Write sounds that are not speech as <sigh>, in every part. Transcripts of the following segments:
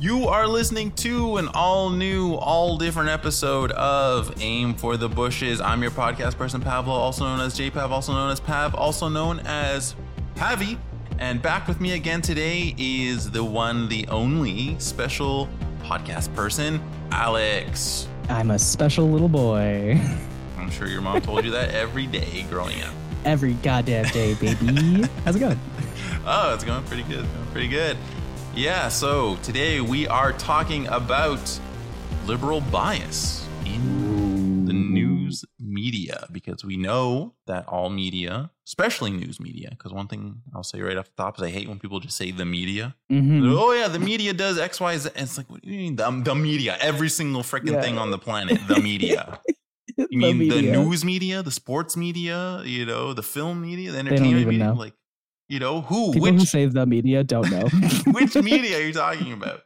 You are listening to an all new, all different episode of Aim for the Bushes. I'm your podcast person, Pablo, also known as JPav, also known as Pav, also known as Pavi. And back with me again today is the one, the only special podcast person, Alex. I'm a special little boy. I'm sure your mom told you that every day growing up. Every goddamn day, baby. <laughs> How's it going? Oh, it's going pretty good. Going pretty good. Yeah, so today we are talking about liberal bias in the news media because we know that all media, especially news media, because one thing I'll say right off the top is I hate when people just say the media. Mhm. Oh yeah, the media does X, Y, Z. It's like, what do you mean the, the media? Every single freaking Yeah. thing on the planet, the media. <laughs> You The mean the media. news media, the sports media, you know, the film media, the entertainment media? know. Like, you know, who? People who which say the media don't know. <laughs> which media are you <laughs> talking about?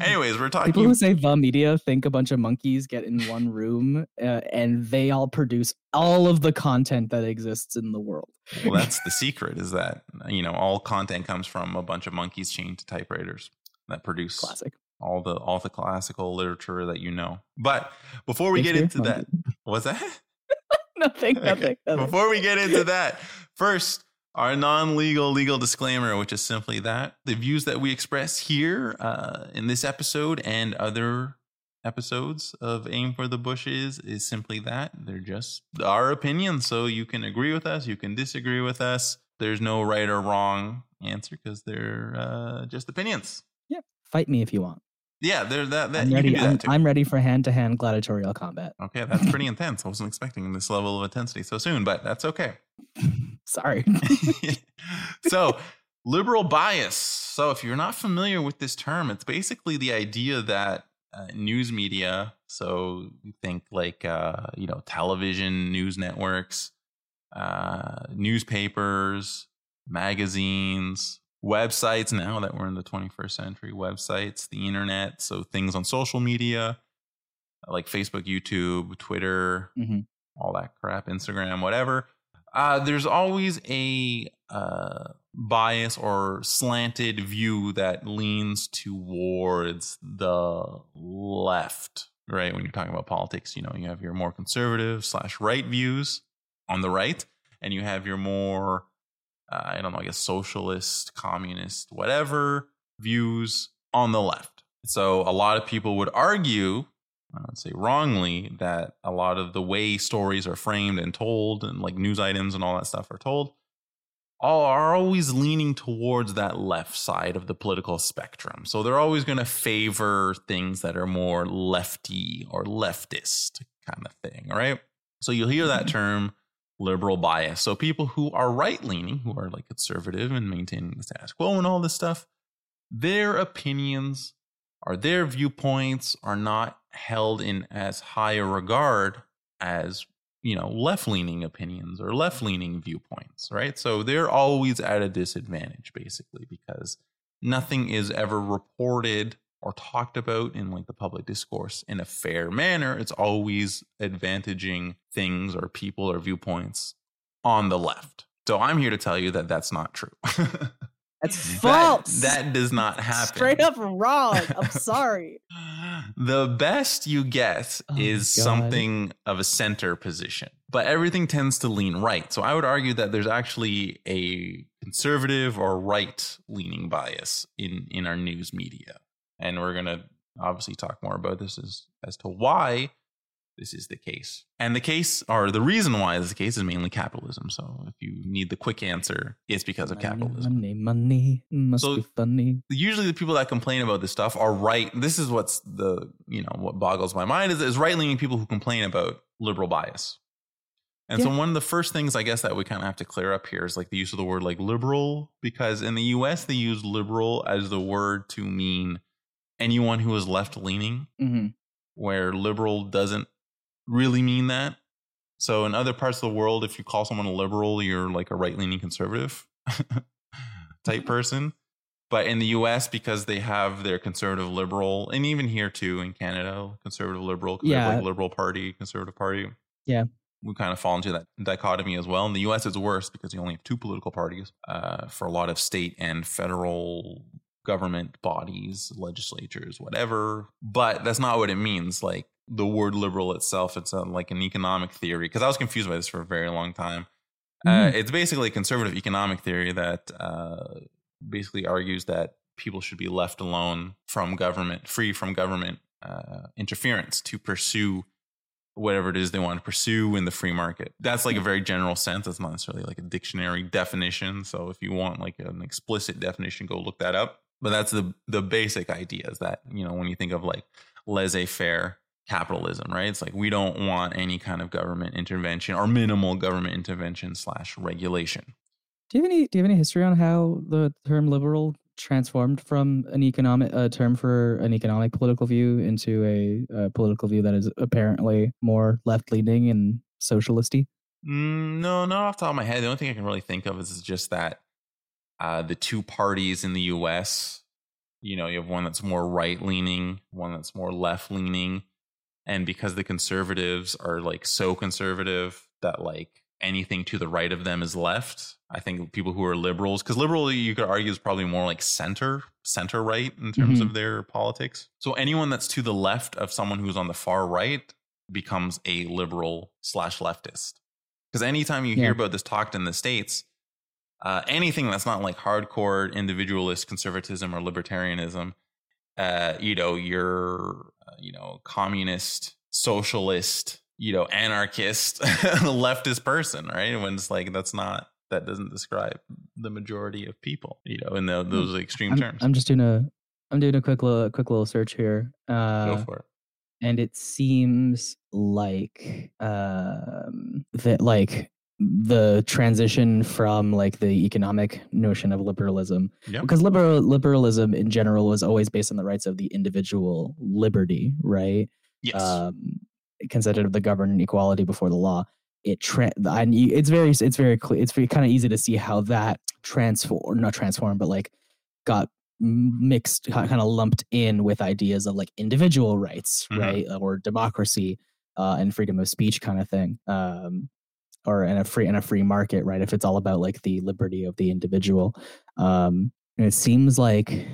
Anyways, we're talking. People who say the media think a bunch of monkeys get in one room uh, and they all produce all of the content that exists in the world. well, that's the <laughs> secret is that you know all content comes from a bunch of monkeys chained to typewriters that produce Classic. all the all the classical literature that you know. But before we get into that, what's that? nothing, Okay. nothing, nothing. Before we get into that, first, our non legal legal disclaimer, which is simply that the views that we express here uh, in this episode and other episodes of Aim for the Bushes is simply that. They're just our opinions. So you can agree with us, you can disagree with us. There's no right or wrong answer because they're uh, just opinions. Yeah. Fight me if you want. Yeah, they're that. that I'm ready. can do that I'm. I'm ready for hand-to-hand gladiatorial combat. okay, that's pretty <laughs> intense. I wasn't expecting this level of intensity so soon, but that's okay. <laughs> Sorry. <laughs> so liberal bias so if you're not familiar with this term it's basically the idea that uh, news media so you think like uh, you know television news networks uh, newspapers magazines websites now that we're in the 21st century websites the internet so things on social media like facebook youtube twitter Mhm. all that crap instagram whatever uh, there's always a uh, bias or slanted view that leans towards the left, right? When you're talking about politics, you know, you have your more conservative slash right views on the right, and you have your more, uh, I don't know, I guess socialist, communist, whatever views on the left. So a lot of people would argue I would say wrongly that a lot of the way stories are framed and told and like news items and all that stuff are told all are always leaning towards that left side of the political spectrum. So they're always going to favor things that are more lefty or leftist kind of thing, right? So you'll hear that term liberal bias. So people who are right leaning, who are like conservative and maintaining the status quo and all this stuff, their opinions or their viewpoints are not held in as high a regard as you know left-leaning opinions or left-leaning viewpoints right so they're always at a disadvantage basically because nothing is ever reported or talked about in like the public discourse in a fair manner it's always advantaging things or people or viewpoints on the left so i'm here to tell you that that's not true <laughs> That's false. that does not happen Straight up wrong. I'm <laughs> sorry. the best you get Oh is something of a center position, but everything tends to lean right. So I would argue that there's actually a conservative or right leaning bias in, in our news media. And we're going to obviously talk more about this as, as to why this is the case. And the case, or the reason why this is the case, is mainly capitalism. So if you need the quick answer, it's because of money, capitalism money, money must So- be funny. usually the people that complain about this stuff are right. This is what's the you know what boggles my mind is is right leaning people who complain about liberal bias. And so one of the first things I guess that we kind of have to clear up here is like the use of the word like liberal because in the U.S. they use liberal as the word to mean anyone who is left leaning, hmm where liberal doesn't really mean that. So in other parts of the world, if you call someone a liberal, you're like a right leaning conservative <laughs> type <laughs> person. But in the US, because they have their conservative liberal, and even here too in Canada, conservative liberal, Yeah. like liberal party, conservative party. Yeah. We kind of fall into that dichotomy as well. In the US, it's worse because you only have two political parties uh, for a lot of state and federal government bodies, legislatures, whatever. But that's not what it means. Like the word liberal itself, it's a, like an economic theory. Because I was confused by this for a very long time. Uh, Mhm. it's basically a conservative economic theory that uh, basically argues that people should be left alone from government, free from government uh, interference to pursue whatever it is they want to pursue in the free market. That's like a very general sense. That's not necessarily like a dictionary definition. So if you want like an explicit definition, go look that up. But that's the the basic idea is that, you know, when you think of like laissez-faire capitalism, right? It's like we don't want any kind of government intervention or minimal government intervention slash regulation. Do you have any Do you have any history on how the term liberal transformed from an economic uh, term for an economic political view into a, uh political view that is apparently more left leaning and socialisty? Mm, no, not off the top of my head. The only thing I can really think of is just that uh, the two parties in the U.S. You know, you have one that's more right leaning, one that's more left leaning, and because the conservatives are like so conservative that like anything to the right of them is left. I think people who are liberals, because liberal you could argue is probably more like center, center right in terms Mhm. of their politics. So anyone that's to the left of someone who's on the far right becomes a liberal slash leftist. Because anytime you Yeah. hear about this talked in the states, uh, anything that's not like hardcore individualist conservatism or libertarianism, uh, you know, you're, uh, you know, communist, socialist, you know, anarchist, <laughs> leftist person, right? When it's like that's not that doesn't describe the majority of people, you know, in the, those extreme I'm, terms. I'm just doing a I'm doing a quick little quick little search here. Go Uh, for it. and it seems like um that like the transition from like the economic notion of liberalism Yep. because liberal liberalism in general was always based on the rights of the individual liberty right Yes. um considered of the governed equality before the law it tra- and you, it's very it's very clear it's very kind of easy to see how that transform not transformed but like got mixed kind of lumped in with ideas of like individual rights Mhm. right or democracy uh, and freedom of speech kind of thing um or in a free in a free market right? If it's all about like the liberty of the individual. Um and it seems like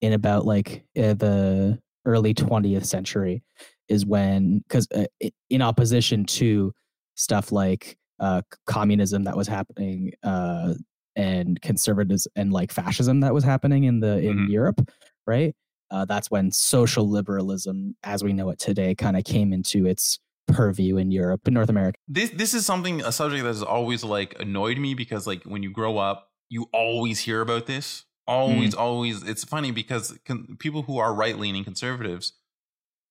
in about like uh, the early 20th century is when because uh, in opposition to stuff like uh communism that was happening uh and conservatism and like fascism that was happening in the in Mhm. Europe right? Uh that's when social liberalism as we know it today kind of came into its purview in Europe and North America. This this is something a subject that has always like annoyed me because like when you grow up you always hear about this. Always mm. always. It's funny because con- people who are right leaning conservatives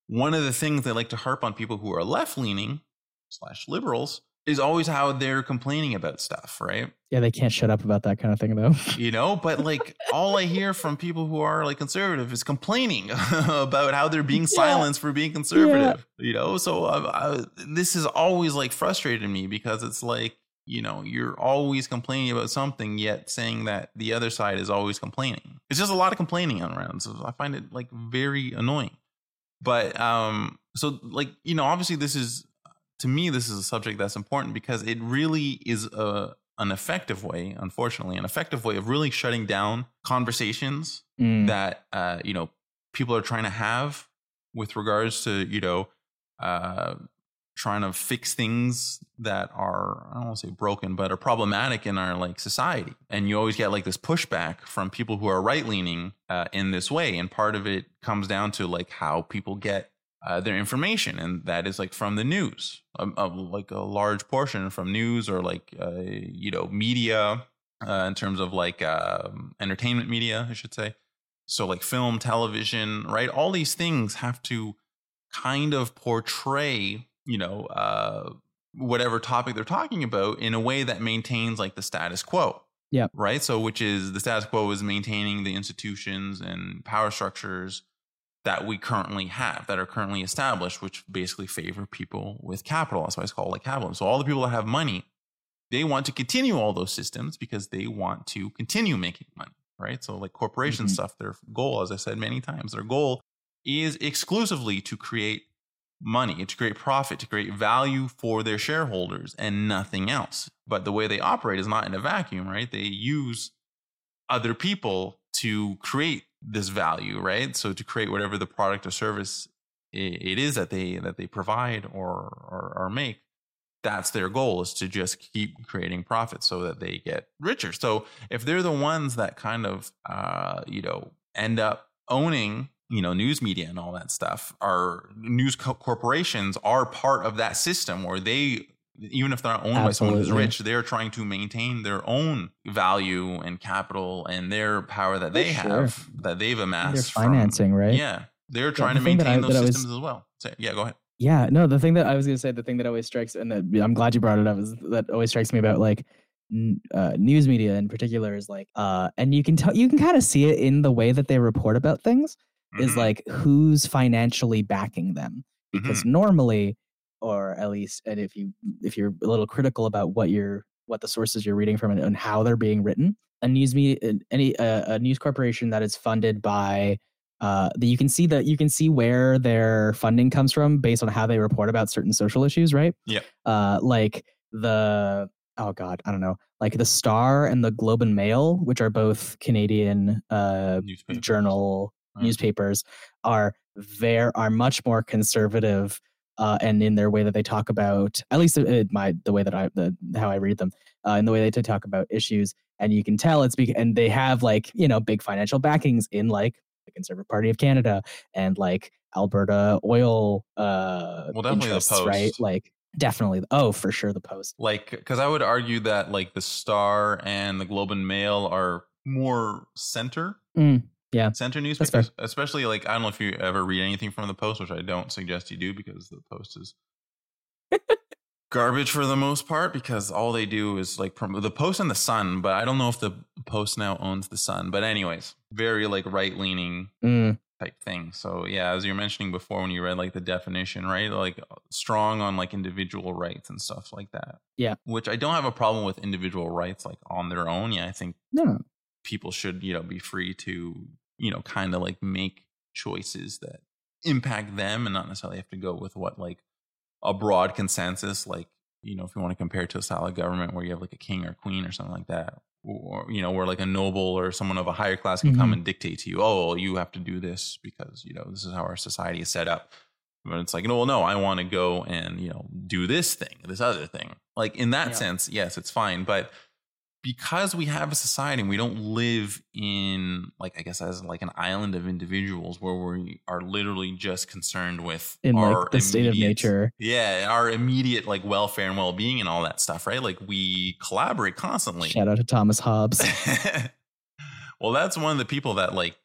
one of the things they like to harp on people who are left leaning slash liberals is always how they're complaining about stuff right? Yeah they can't shut up about that kind of thing though. <laughs> You know but like all i hear from people who are like conservative is complaining <laughs> about how they're being Yeah. silenced for being conservative you know? So uh, I, this has always like frustrated me because it's like you know you're always complaining about something yet saying that the other side is always complaining. It's just a lot of complaining on rounds. so i find it like very annoying. But um so like you know obviously this is to me this is a subject that's important because it really is a an effective way unfortunately an effective way of really shutting down conversations Mm. that uh you know people are trying to have with regards to you know uh trying to fix things that are i don't want to say broken but are problematic in our like society and you always get like this pushback from people who are right leaning uh, in this way and part of it comes down to like how people get uh, their information and that is like from the news um, uh, like a large portion from news or like uh, you know media uh, in terms of like um, entertainment media i should say. So like film television right? All these things have to kind of portray you know uh whatever topic they're talking about in a way that maintains like the status quo. Yeah. right? So which is the status quo is maintaining the institutions and power structures that we currently have that are currently established which basically favor people with capital. That's why it's called like capitalism so all the people that have money they want to continue all those systems because they want to continue making money right? So like corporation Mhm. stuff their goal as i said many times their goal is exclusively to create money to create profit to create value for their shareholders and nothing else. But the way they operate is not in a vacuum right? They use other people to create this value, right? So to create whatever the product or service it is that they that they provide or, or or make, that's their goal is to just keep creating profits so that they get richer. So if they're the ones that kind of uh, you know end up owning you know news media and all that stuff, our news co- corporations are part of that system where they even if they're not owned Absolutely. by someone who's rich, they're trying to maintain their own value and capital and their power that they sure. have that they've amassed. They're financing, from, right? Yeah, they're trying yeah, the to maintain I, those systems was, as well. So, yeah, go ahead. Yeah, no, the thing that I was going to say, the thing that always strikes, and that I'm glad you brought it up, is that always strikes me about like uh, news media in particular is like, uh, and you can tell, you can kind of see it in the way that they report about things, mm-hmm. is like who's financially backing them, because mm-hmm. normally, or at least, and if you if you're a little critical about what you're what the sources you're reading from and, and how they're being written, a news media, any uh, a news corporation that is funded by uh, that you can see that you can see where their funding comes from based on how they report about certain social issues, right? Yeah. Uh, like the oh god, I don't know, like the Star and the Globe and Mail, which are both Canadian uh, newspapers. journal right. newspapers, are there are much more conservative. Uh, and in their way that they talk about, at least my the way that I the how I read them, uh, in the way they talk about issues, and you can tell it's because and they have like you know big financial backings in like the Conservative Party of Canada and like Alberta oil uh well, definitely interests, the post. right? Like definitely oh for sure the post like because i would argue that like the star and the globe and mail are more center mm, yeah center newspapers especially like i don't know if you ever read anything from the post which i don't suggest you do because the post is <laughs> garbage for the most part because all they do is like promote the post and the sun but i don't know if the post now owns the sun but anyways very like right leaning mm. type thing. So yeah as you're mentioning before when you read like the definition right like strong on like individual rights and stuff like that yeah. which i don't have a problem with individual rights like on their own. Yeah i think no. people should you know be free to you know kind of like make choices that impact them and not necessarily have to go with what like a broad consensus, like you know, if you want to compare it to a solid government where you have like a king or queen or something like that, or you know, where like a noble or someone of a higher class can mm-hmm. come and dictate to you, oh, you have to do this because you know this is how our society is set up. But it's like, no, well, no, I want to go and you know do this thing, this other thing. Like in that yeah. sense, yes, it's fine, but because we have a society and we don't live in like I guess as like an island of individuals where we are literally just concerned with in like the state of nature. Yeah, our immediate like welfare and well being and all that stuff, right? Like we collaborate constantly. Shout out to Thomas Hobbes. <laughs> well, that's one of the people that like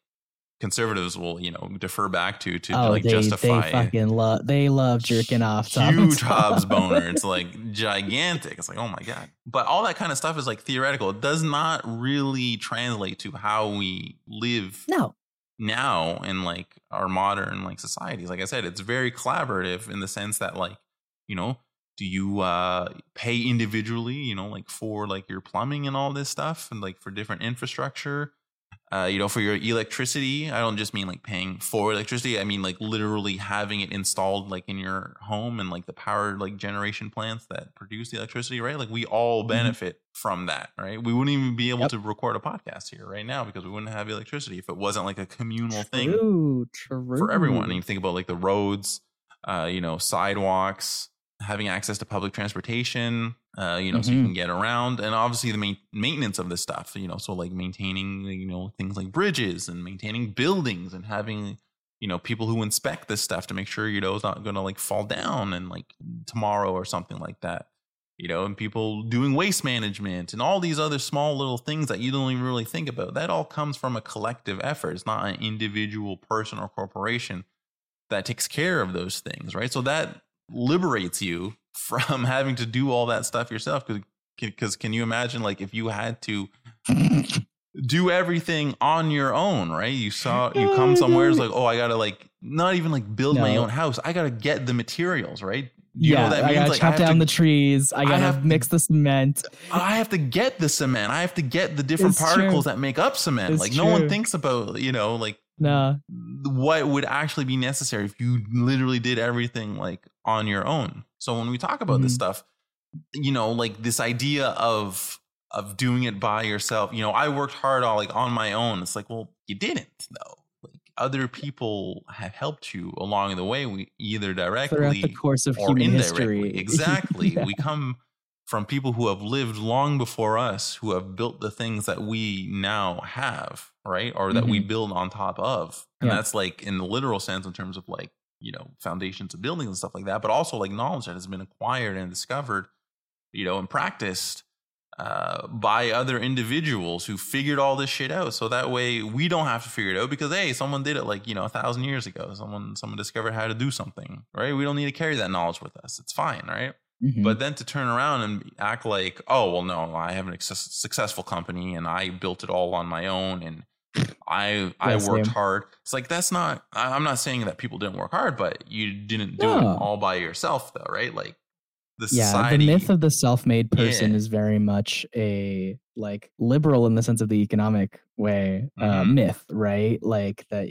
conservatives will you know defer back to to, oh, like they, justify they fucking love they love jerking off huge Hobbes boner. <laughs> It's like gigantic. It's like oh my god. But all that kind of stuff is like theoretical. It does not really translate to how we live no. now in like our modern like societies. Like i said it's very collaborative in the sense that like you know do you uh pay individually you know like for like your plumbing and all this stuff and like for different infrastructure uh, you know, for your electricity, I don't just mean like paying for electricity. I mean like literally having it installed like in your home and like the power like generation plants that produce the electricity, right? Like we all mm-hmm. benefit mm-hmm. from that, right? We wouldn't even be able yep. to record a podcast here right now because we wouldn't have electricity if it wasn't like a communal true, thing true. for everyone. And you think about like the roads, uh, you know, sidewalks, having access to public transportation, uh, you know, mm-hmm. so you mm-hmm. can get around, and obviously the main, maintenance of this stuff, you know, so like maintaining, you know, things like bridges and maintaining buildings and having, you know, people who inspect this stuff to make sure you know it's not going to like fall down and like tomorrow or something like that, you know, and people doing waste management and all these other small little things that you don't even really think about. That all comes from a collective effort. It's not an individual person or corporation that takes care of those things, right? So that liberates you from <laughs> having to do all that stuff yourself because because can you imagine like if you had to <laughs> do everything on your own right you saw you oh come somewhere it's like oh i gotta like not even like build no. my own house i gotta get the materials right you yeah, I gotta like, chop down to, the trees. I gotta I have mix the cement. I have to get the cement. I have to get the different it's particles true. that make up cement. It's like true. no one thinks about, you know, like nah. what would actually be necessary if you literally did everything like on your own. So when we talk about mm-hmm. this stuff, you know, like this idea of of doing it by yourself. You know, I worked hard on like on my own. It's like, well, you didn't though. Like other people have helped you along the way. We either directly throughout the course of or human indirectly. history. <laughs> Exactly. Yeah. We come from people who have lived long before us, who have built the things that we now have, right? Or that we build on top of. And Yeah. that's like in the literal sense in terms of like, you know, foundations of buildings and stuff like that, but also like knowledge that has been acquired and discovered, you know, and practiced uh, by other individuals who figured all this shit out. So that way we don't have to figure it out because hey, someone did it like you know a thousand years ago. Someone someone discovered how to do something, right? We don't need to carry that knowledge with us. It's fine, right? Mhm. But then to turn around and act like, oh well, no, I have a success- successful company and I built it all on my own and I I Yeah, worked same. hard. It's like that's not. I'm not saying that people didn't work hard, but you didn't do it all by yourself, though, right? Like the yeah, society. the myth of the self-made person Yeah. is very much a like liberal in the sense of the economic way uh, Mhm. myth, right? Like that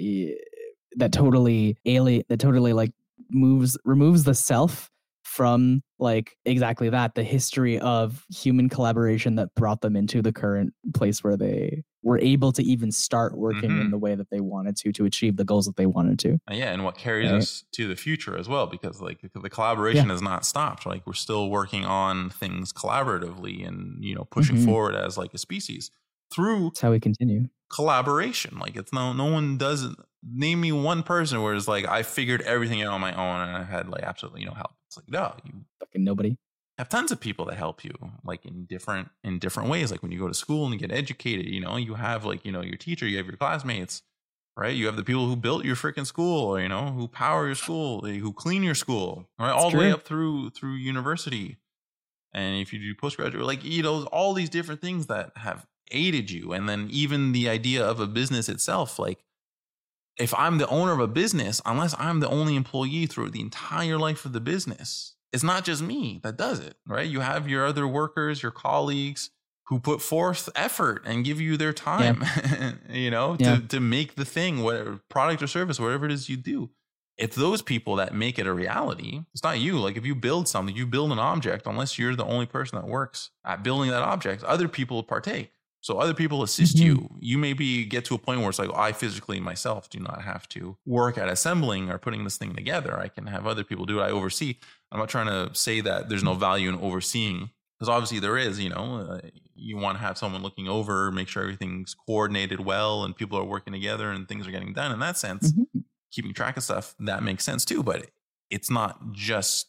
that totally alien that totally like moves removes the self from like exactly that the history of human collaboration that brought them into the current place where they were able to even start working in Mhm. the way that they wanted to to achieve the goals that they wanted to yeah, and what carries Right. us to the future as well, because like the collaboration has not stopped. Like we're still working on things collaboratively and you know pushing Mhm. forward as like a species through that's how we continue collaboration. Like it's no no one does name me one person where it's like I figured everything out on my own and I had like absolutely no help. It's like no, you fucking nobody have tons of people that help you like in different in different ways. Like when you go to school and you get educated you know you have like you know your teacher you have your classmates right? You have the people who built your freaking school or you know who power your school who clean your school right? All the way up through through university. And if you do postgraduate like you know all these different things that have aided you. And then even the idea of a business itself like if i'm the owner of a business unless i'm the only employee through the entire life of the business it's not just me that does it right? You have your other workers your colleagues who put forth effort and give you their time <laughs> you know Yeah. to, to make the thing whatever product or service whatever it is you do. It's those people that make it a reality it's not you. Like if you build something you build an object unless you're the only person that works at building that object other people partake so other people assist Mhm. you you maybe get to a point where it's like i physically myself do not have to work at assembling or putting this thing together i can have other people do it i oversee i'm not trying to say that there's no value in overseeing because obviously there is you know uh, you want to have someone looking over make sure everything's coordinated well and people are working together and things are getting done in that sense Mhm. keeping track of stuff that makes sense too but it's not just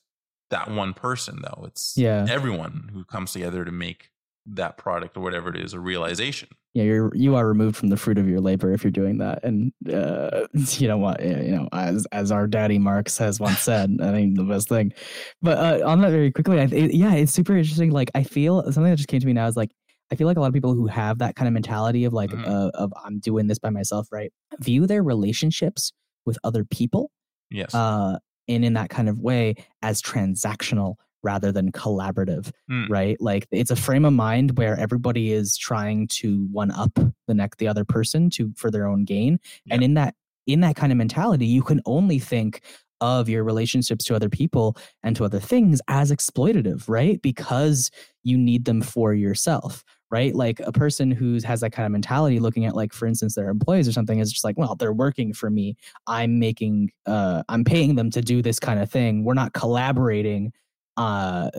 that one person though it's Yeah. everyone who comes together to make that product or whatever it is a realization. Yeah you're you are removed from the fruit of your labor if you're doing that. And uh <laughs> you know what? You know as as our daddy marx has once said i think the best thing. But uh, on that very quickly I, it, yeah it's super interesting. Like i feel something that just came to me now is like i feel like a lot of people who have that kind of mentality of like Mhm. uh, of i'm doing this by myself right view their relationships with other people yes. uh and in that kind of way as transactional rather than collaborative Mm. right? Like it's a frame of mind where everybody is trying to one up the neck the other person to for their own gain. And in that in that kind of mentality you can only think of your relationships to other people and to other things as exploitative right? Because you need them for yourself right? Like a person who has that kind of mentality looking at like for instance their employees or something is just like well they're working for me. I'm making uh i'm paying them to do this kind of thing. We're not collaborating uh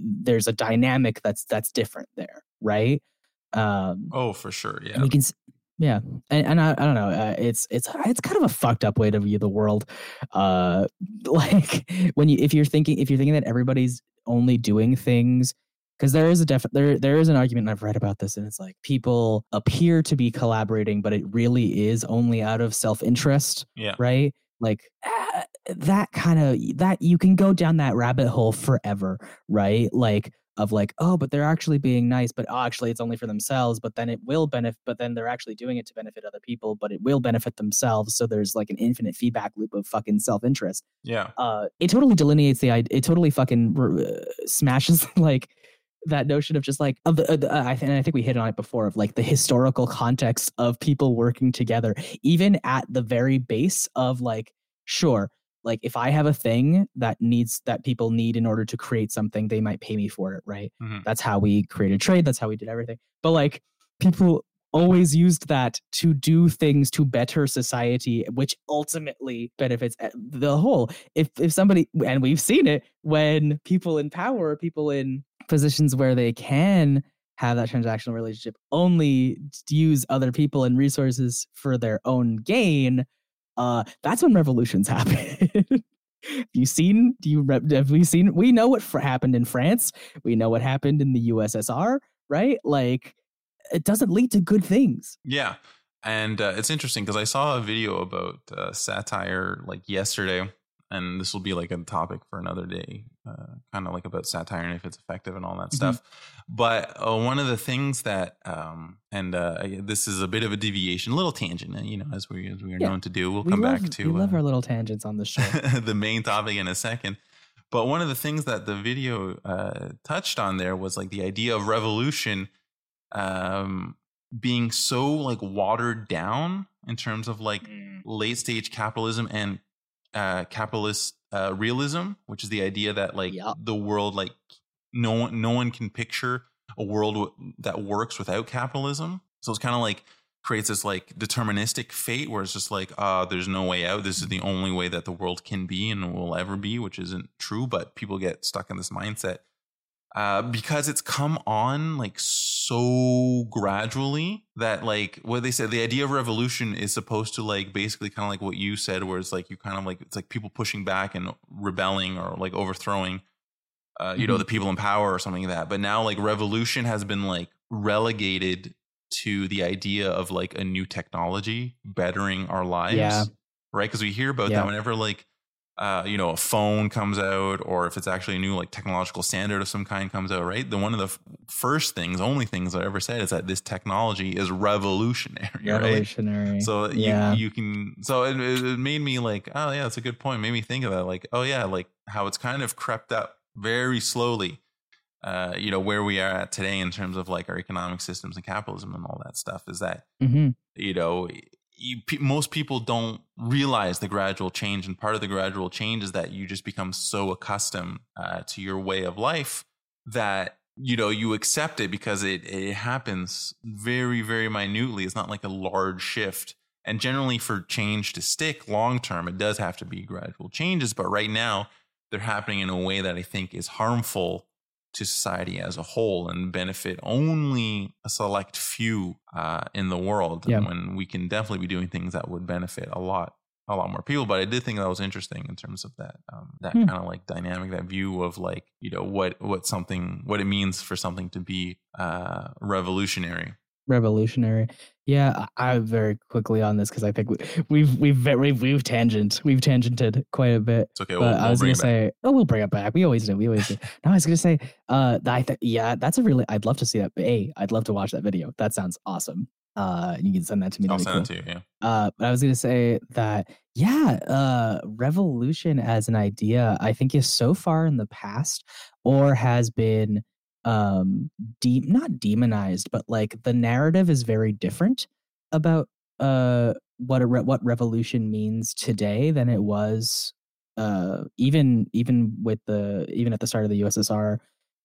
there's a dynamic that's that's different there right? Um oh for sure yeah and you can yeah and, and I, I don't know uh, it's it's it's kind of a fucked up way to view the world uh <laughs> like when you if you're thinking if you're thinking that everybody's only doing things because there is a def there there is an argument and I've read about this and it's like people appear to be collaborating but it really is only out of self-interest yeah. right? Like ah, that kind of that you can go down that rabbit hole forever right? Like of like oh but they're actually being nice but oh, actually it's only for themselves but then it will benefit but then they're actually doing it to benefit other people but it will benefit themselves. So there's like an infinite feedback loop of fucking self-interest. Yeah. Uh it totally delineates the idea it totally fucking uh, smashes <laughs> like that notion of just like of the, uh, the uh, I, th- and I think we hit on it before of like the historical context of people working together even at the very base of like sure like if I have a thing that needs that people need in order to create something, they might pay me for it, right? Mhm. That's how we created trade. That's how we did everything. But like people always used that to do things to better society, which ultimately benefits e- the whole. If if somebody and we've seen it when people in power, people in positions where they can have that transactional relationship only use other people and resources for their own gain uh that's when revolutions <laughs> happen you seen do you have we seen we know what fr- happened in france. We know what happened in the ussr right? Like it doesn't lead to good things. Yeah. And uh, it's interesting because I saw a video about uh, satire like yesterday, and this will be like a topic for another day, uh, kind of like about satire and if it's effective and all that Mhm. stuff. But uh, one of the things that, um, and uh, this is a bit of a deviation, a little tangent, you know, as we as we are Yeah. known to do. We'll we come love, back to we love uh, our little tangents on the show <laughs> the main topic in a second. But one of the things that the video uh, touched on there was like the idea of revolution um, being so like watered down in terms of like late stage capitalism and uh, capitalist uh, realism, which is the idea that like Yup. the world like no one no one can picture a world w- that works without capitalism. So it's kind of like creates this like deterministic fate where it's just like uh there's no way out this is the only way that the world can be and will ever be which isn't true but people get stuck in this mindset uh because it's come on like so gradually that like what they said the idea of revolution is supposed to like basically kind of like what you said where it's like you kind of like it's like people pushing back and rebelling or like overthrowing uh, you know Mhm. the people in power or something like that but now like revolution has been like relegated to the idea of like a new technology bettering our lives Yeah. right because we hear about Yeah. that whenever like uh, you know a phone comes out or if it's actually a new like technological standard of some kind comes out right? The one of the f- first things only things i ever said is that this technology is revolutionary <laughs> right? Revolutionary. So yeah. you you can so it, it made me like oh yeah that's a good point. Made me think of that like oh yeah like how it's kind of crept up very slowly uh you know where we are at today in terms of like our economic systems and capitalism and all that stuff is that hmm you know you, most people don't realize the gradual change and part of the gradual change is that you just become so accustomed uh, to your way of life that you know you accept it because it it happens very very minutely. It's not like a large shift. And generally for change to stick long term it does have to be gradual changes. But right now they're happening in a way that i think is harmful to society as a whole and benefit only a select few uh, in the world Yeah. when we can definitely be doing things that would benefit a lot a lot more people but i did think that was interesting in terms of that um, that Hmm. kind of like dynamic that view of like you know what what something what it means for something to be uh revolutionary revolutionary yeah i I very quickly on this because i think we, we've we've very we've tangent we've tangented quite a bit it's okay we'll, I we'll was bring gonna it back. oh, we'll bring it back. We always do. We always do. No, I was gonna say, uh, I th- yeah, that's a really. I'd love to see that. But A, I'd love to watch that video. That sounds awesome. Uh, you can send that to me. i'll send it to you yeah. Uh, but I was gonna say that yeah, uh, revolution as an idea, I think is so far in the past, or has been um de- not demonized, but like the narrative is very different about uh what a re- what revolution means today than it was uh even even with the even at the start of the USSR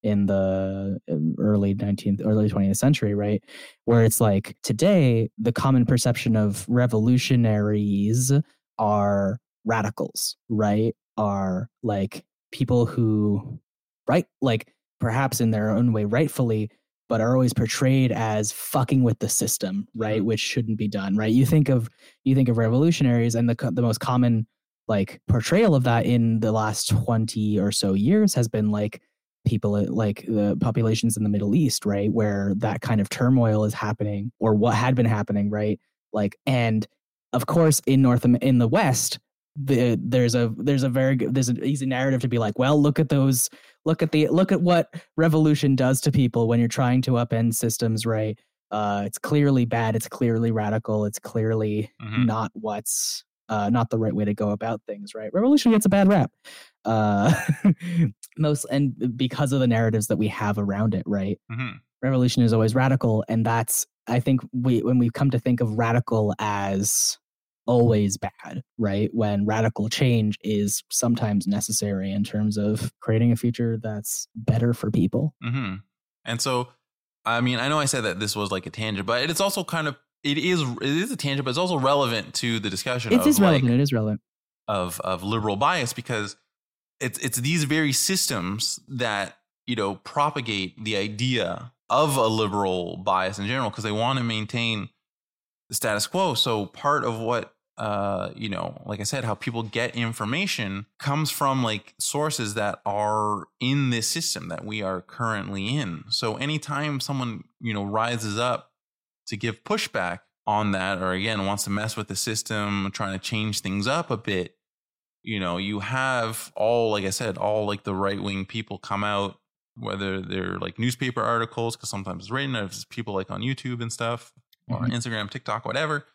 in the um, early 19th early 20th century right? Where it's like today the common perception of revolutionaries are radicals right? Are like people who right? Like perhaps in their own way rightfully but are always portrayed as fucking with the system right Mhm. which shouldn't be done right you think of you think of revolutionaries and the the most common like portrayal of that in the last 20 or so years has been like people uh, like the populations in the middle east right where that kind of turmoil is happening or what had been happening right like and of course in north in the west the, there's a there's a very good there's an easy narrative to be like well look at those look at the look at what revolution does to people when you're trying to upend systems right uh it's clearly bad it's clearly radical it's clearly Mhm. not what's uh not the right way to go about things right revolution gets a bad rap uh <laughs> most and because of the narratives that we have around it right Mhm. revolution is always radical and that's i think we when we come to think of radical as always bad, right? When radical change is sometimes necessary in terms of creating a future that's better for people. Mm-hmm. And so, I mean, I know I said that this was like a tangent, but it's also kind of it is it is a tangent, but it's also relevant to the discussion. It is relevant. Like, it is relevant of of liberal bias because it's it's these very systems that you know propagate the idea of a liberal bias in general because they want to maintain the status quo. So part of what uh, you know, like I said, how people get information comes from like sources that are in this system that we are currently in. So anytime someone, you know, rises up to give pushback on that, or again, wants to mess with the system, trying to change things up a bit, you know, you have all, like I said, all like the right wing people come out, whether they're like newspaper articles, because sometimes it's written, of people like on YouTube and stuff, or mm-hmm. Instagram, TikTok, whatever.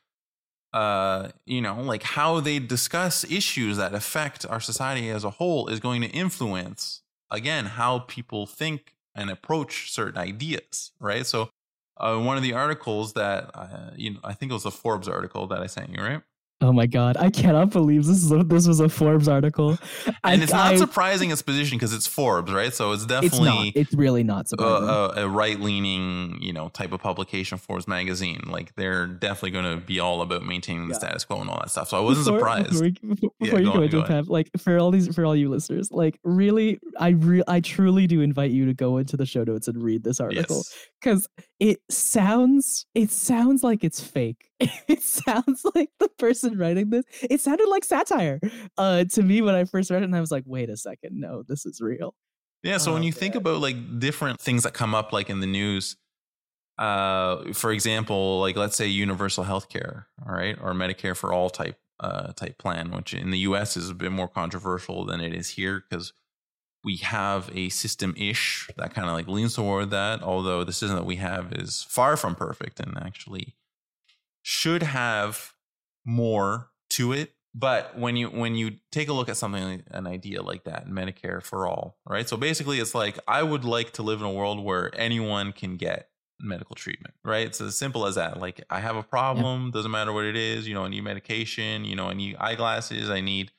Uh, you know, like how they discuss issues that affect our society as a whole is going to influence, again, how people think and approach certain ideas, right? So, uh, one of the articles that uh, you know, I think it was a Forbes article that I sent you, right? Oh my god, I cannot believe this is a, this was a Forbes article. <laughs> and I, it's not I, surprising its position because it's Forbes, right? So it's definitely it's, not, it's really not surprising. A, a, right leaning, you know, type of publication, Forbes magazine. Like they're definitely going to be all about maintaining the yeah. status quo and all that stuff. So I wasn't before, surprised. Before, before, before yeah, you go, into go Pep, like for all these for all you listeners, like really, I re- I truly do invite you to go into the show notes and read this article because it sounds it sounds like it's fake. <laughs> It sounds like the person writing this it sounded like satire uh to me when i first read it and i was like wait a second no this is real. Yeah so oh, when you think about like different things that come up like in the news uh for example like let's say universal health care all right or medicare for all type uh type plan which in the us is a bit more controversial than it is here because we have a system ish that kind of like leans toward that although the system that we have is far from perfect and actually should have more to it. But when you when you take a look at something like an idea like that medicare for all right? So basically it's like i would like to live in a world where anyone can get medical treatment right? It's as simple as that. Like i have a problem doesn't matter what it is you know i need medication you know i need eyeglasses i need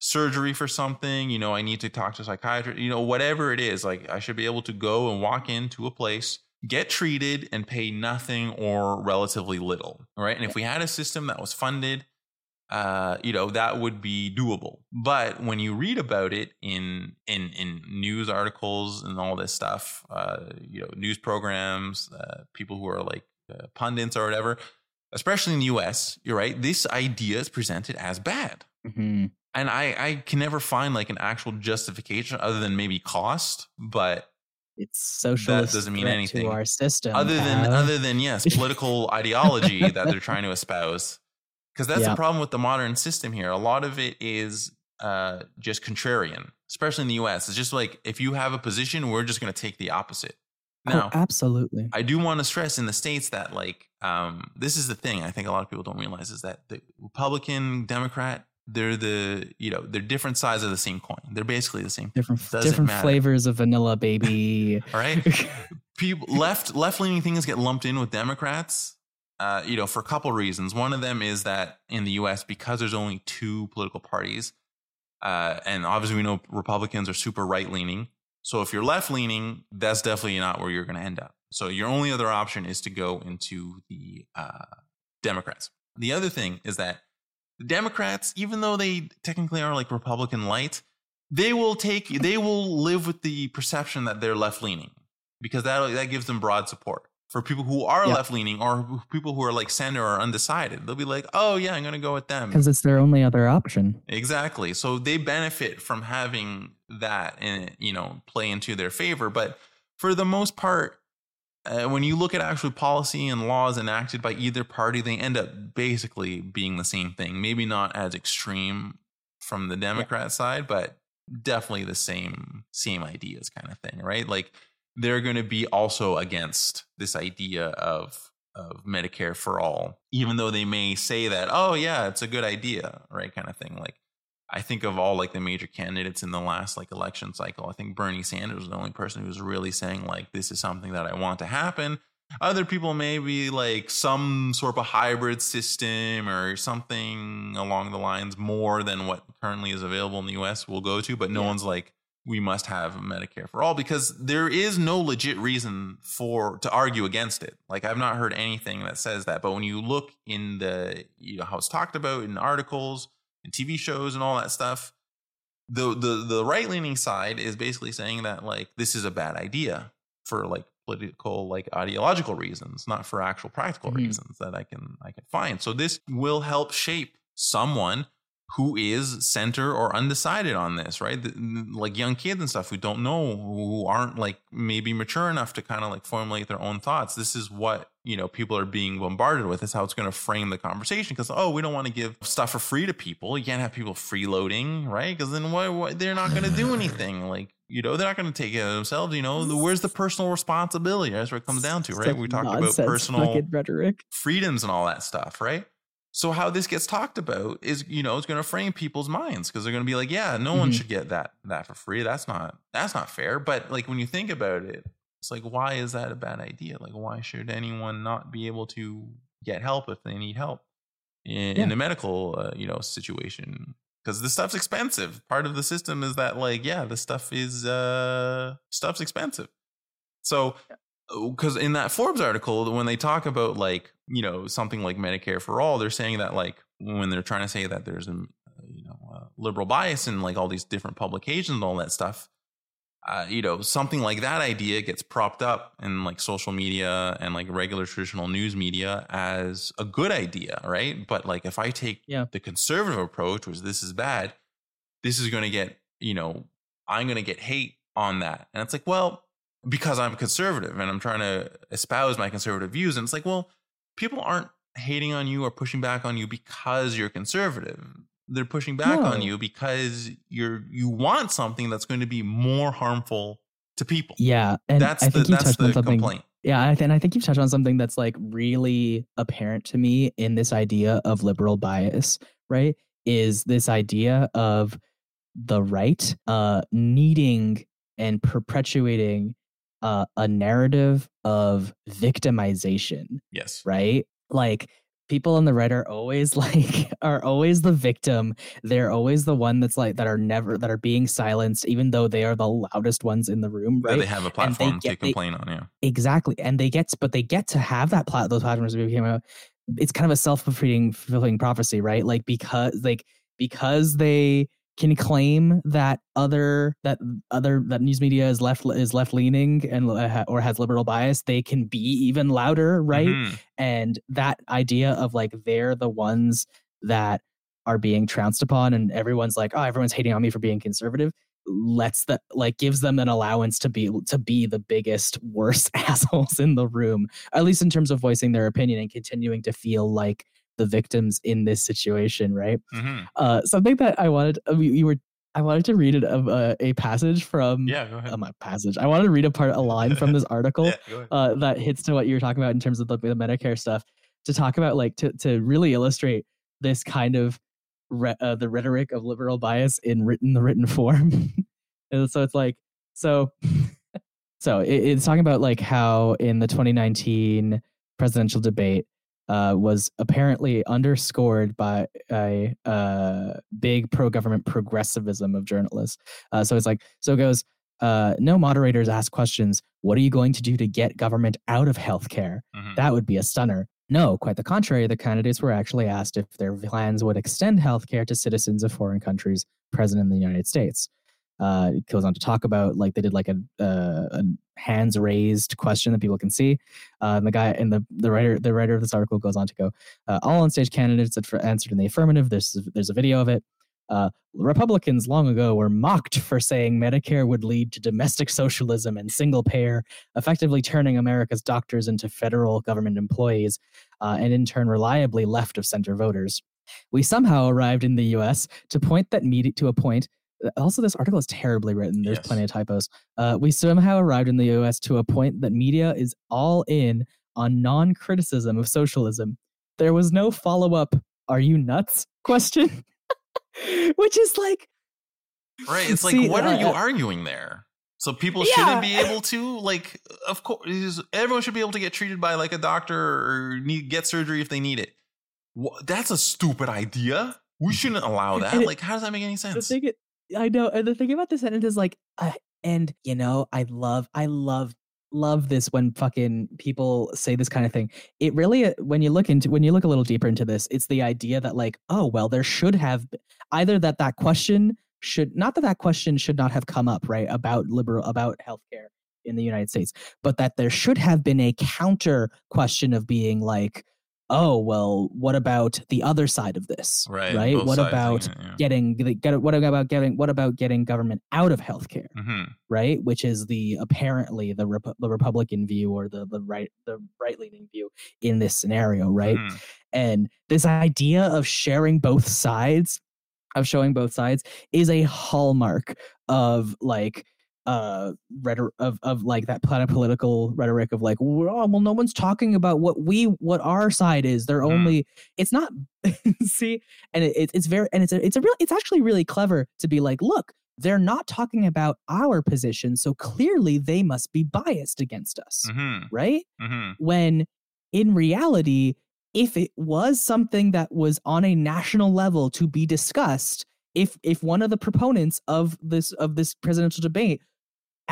surgery for something you know i need to talk to a psychiatrist you know whatever it is like i should be able to go and walk into a place get treated and pay nothing or relatively little. Right. And if we had a system that was funded, uh, you know, that would be doable. But when you read about it in in in news articles and all this stuff, uh, you know, news programs, uh, people who are like uh, pundits or whatever, especially in the U.S., you're right. This idea is presented as bad, mm-hmm. And I I can never find like an actual justification other than maybe cost, but it's socialist. That doesn't mean anything to our system. Other than other than yes, political <laughs> ideology that they're trying to espouse. Because that's the problem with the modern system here. A lot of it is uh, just contrarian, especially in the U.S. It's just like if you have a position, we're just going to take the opposite. Oh, now, oh, absolutely. I do want to stress in the states that like um, this is the thing. I think a lot of people don't realize is that the Republican, Democrat, they're the you know they're different sides of the same coin. They're basically the same. Different different flavors of vanilla, baby. <laughs> All right, people left left leaning things get lumped in with Democrats. Uh, you know, for a couple reasons. One of them is that in the U.S., because there's only two political parties, uh, and obviously we know Republicans are super right leaning. So if you're left leaning, that's definitely not where you're going to end up. So your only other option is to go into the uh, Democrats. The other thing is that the Democrats, even though they technically are like Republican light, they will take they will live with the perception that they're left leaning because that that gives them broad support. For people who are left leaning or people who are like center or undecided, they'll be like, "Oh yeah, I'm going to go with them because it's their only other option." Exactly. So they benefit from having that and you know play into their favor, but for the most part, uh, when you look at actual policy and laws enacted by either party, they end up basically being the same thing. Maybe not as extreme from the Democrat yeah. side, but definitely the same same ideas kind of thing, right? Like they're going to be also against this idea of of Medicare for all, even though they may say that, oh yeah, it's a good idea, right? Kind of thing. Like I think of all like the major candidates in the last like election cycle. I think Bernie Sanders was the only person who was really saying like this is something that I want to happen. Other people maybe like some sort of a hybrid system or something along the lines more than what currently is available in the US will go to, but no Yeah. one's like, we must have Medicare for all because there is no legit reason for to argue against it. Like I've not heard anything that says that. But when you look in the you know how it's talked about in articles and TV shows and all that stuff, the the the right leaning side is basically saying that like this is a bad idea for like political like ideological reasons not for actual practical Mhm. reasons that i can i can find so this will help shape someone who is center or undecided on this right? Like young kids and stuff who don't know who aren't like maybe mature enough to kind of like formulate their own thoughts. This is what you know people are being bombarded with. Is how it's going to frame the conversation. Because oh we don't want to give stuff for free to people. You can't have people freeloading right? Because then what, what they're not going to do anything. <laughs> Like you know they're not going to take it of themselves. You know the, where's the personal responsibility? That's what it comes down to right? we talked about personal rhetoric. freedoms and all that stuff, right? So how this gets talked about is, you know, it's going to frame people's minds because they're going to be like, yeah, no one Mhm. should get that that for free. That's not that's not fair. But like when you think about it, it's like, why is that a bad idea? Like, why should anyone not be able to get help if they need help in, in Yeah. a medical, uh, you know, situation? Because this stuff's expensive. Part of the system is that, like, yeah, this stuff is uh stuff's expensive. So because in that Forbes article, when they talk about like you know something like Medicare for all, they're saying that like when they're trying to say that there's a you know a liberal bias in like all these different publications and all that stuff. Uh, you know, something like that idea gets propped up in like social media and like regular traditional news media as a good idea, right? But like if I take Yeah. the conservative approach, which this is bad, this is going to get, you know, I'm going to get hate on that. And it's like, well, because I'm conservative and I'm trying to espouse my conservative views. And it's like, well, people aren't hating on you or pushing back on you because you're conservative. They're pushing back on you because you're you want something that's going to be more harmful to people. Yeah, and that's I the think you that's touched on something. complaint. Yeah, I- and I think you've touched on something that's like really apparent to me in this idea of liberal bias, right? Is this idea of the right uh needing and perpetuating uh, a narrative of victimization, Yes. right? Like people on the right are always <laughs> like are always the victim. They're always the one that's like that are never that are being silenced, even though they are the loudest ones in the room, right? they have a they platform to get- they- complain on, yeah. Exactly, and they get, but they get to have that plat. Those platforms became a. It's kind of a self fulfilling fulfilling prophecy, right? Like because like because they can claim that other that other that news media is left is left leaning and or has liberal bias, they can be even louder, right? Mhm. and that idea of like they're the ones that are being trounced upon and everyone's like oh everyone's hating on me for being conservative lets the like gives them an allowance to be to be the biggest worst <laughs> assholes in the room at least in terms of voicing their opinion and continuing to feel like the victims in this situation right Mhm. uh something that i wanted uh, you you were i wanted to read it of uh, a passage from Yeah, go ahead. um, a passage i wanted to read a part a line from this <laughs> article yeah, uh, that hits to what you were talking about in terms of the, the Medicare stuff to talk about like to to really illustrate this kind of re- uh, the rhetoric of liberal bias in written the written form. <laughs> and so it's like so <laughs> so it, it's talking about like how in the 2019 presidential debate uh, was apparently underscored by a uh, big pro-government progressivism of journalists. Uh, so it's like so it goes. Uh, no moderators ask questions. What are you going to do to get government out of healthcare? Mhm. That would be a stunner. No, quite the contrary. The candidates were actually asked if their plans would extend healthcare to citizens of foreign countries present in the United States. Uh, it goes on to talk about like they did like a, uh, a hands raised question that people can see. Uh, and the guy and the the writer the writer of this article goes on to go uh, all on stage candidates that answered in the affirmative. There's there's a video of it. Uh, Republicans long ago were mocked for saying Medicare would lead to domestic socialism and single payer, effectively turning America's doctors into federal government employees, uh, and in turn reliably left of center voters. We somehow arrived in the U.S. to point that media to a point. Uh, Also, this article is terribly written. There's Yes. plenty of typos. Uh, we somehow arrived in the U.S. to a point that media is all in on non-criticism of socialism. There was no follow-up. Are you nuts? Question. <laughs> Which is like Right. It's like, See, what are you uh, arguing there? So people Yeah. shouldn't be able to like. Of course, everyone should be able to get treated by like a doctor or need get surgery if they need it. That's a stupid idea. We <laughs> shouldn't allow that. It- like, how does that make any the sense? thing it- I know, and the thing about this sentence is like, I, and you know, I love, I love, love this when fucking people say this kind of thing. It really, uh, when you look into, when you look a little deeper into this, it's the idea that like, oh well, there should have either that that question should not that that question should not have come up right about liberal about healthcare in the United States, but that there should have been a counter question of being like, oh well, what about the other side of this, right. Right? both What sides, about yeah, getting get what about getting what about getting government out of healthcare yeah. Mhm. right which is the apparently the Repu- the republican view or the the right the right leaning view in this scenario right Mhm. and this idea of sharing both sides of showing both sides is a hallmark of like uh rhetoric of, of like that political rhetoric of like well, oh, well no one's talking about what we what our side is they're Mhm. only it's not <laughs> see and it, it- it's very and it's a, it's a real it's actually really clever to be like look they're not talking about our position so clearly they must be biased against us Mhm. right Mhm. when in reality if it was something that was on a national level to be discussed if if one of the proponents of this of this presidential debate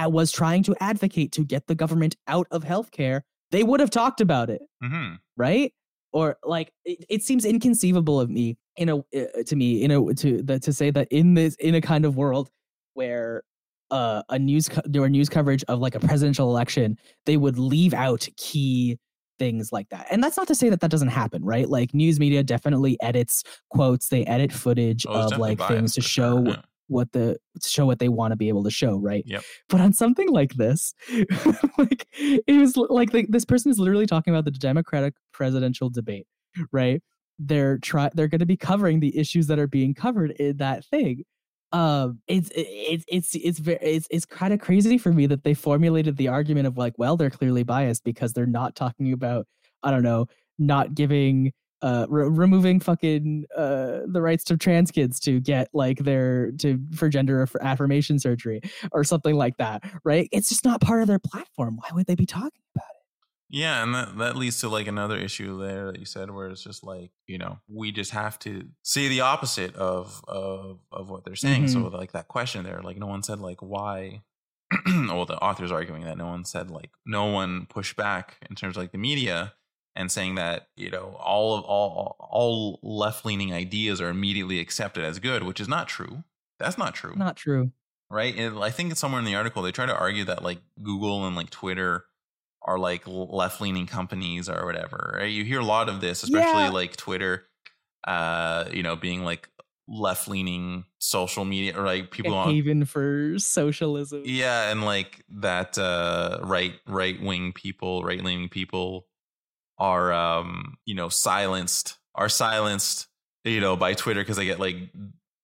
was trying to advocate to get the government out of healthcare they would have talked about it Mhm. right or like it, it seems inconceivable of me in a uh, to me in a to that to say that in this in a kind of world where uh, a news co- there were news coverage of like a presidential election they would leave out key things like that and that's not to say that that doesn't happen right like news media definitely edits quotes they edit footage Oh, of like things to show sure, yeah. What the to show what they want to be able to show right? Yep. but on something like this <laughs> like it was like the, this person is literally talking about the democratic presidential debate right? They're try they're going to be covering the issues that are being covered in that thing. Um it's it's it's it's very it's, it's kind of crazy for me that they formulated the argument of like well they're clearly biased because they're not talking about i don't know not giving uh re- removing fucking uh the rights to trans kids to get like their to for gender aff- affirmation surgery or something like that right? It's just not part of their platform. Why would they be talking about it? Yeah, and that, that leads to like another issue there that you said where it's just like, you know, we just have to see the opposite of of of what they're saying. So like that question there, like no one said like why <clears throat> well the author's arguing that no one said like no one pushed back in terms of like the media and saying that, you know, all of all all left leaning ideas are immediately accepted as good, which is not true. That's not true not true right? And I think it's somewhere in the article they try to argue that like Google and like Twitter are like left leaning companies or whatever. Right? You hear a lot of this, especially Yeah. like Twitter, uh, you know, being like left leaning social media or like people a on for socialism yeah, and like that uh right right wing people, right leaning people are um, you know, silenced are silenced, you know, by Twitter because they get like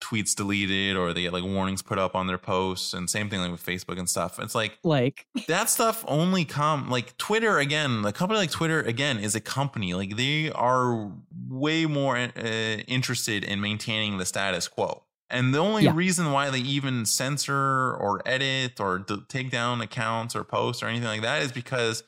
tweets deleted or they get like warnings put up on their posts and same thing like with Facebook and stuff. It's like like <laughs> that stuff only come like Twitter again. A company like Twitter again is a company. Like they are way more uh, interested in maintaining the status quo. And the only Yeah. reason why they even censor or edit or d- take down accounts or posts or anything like that is because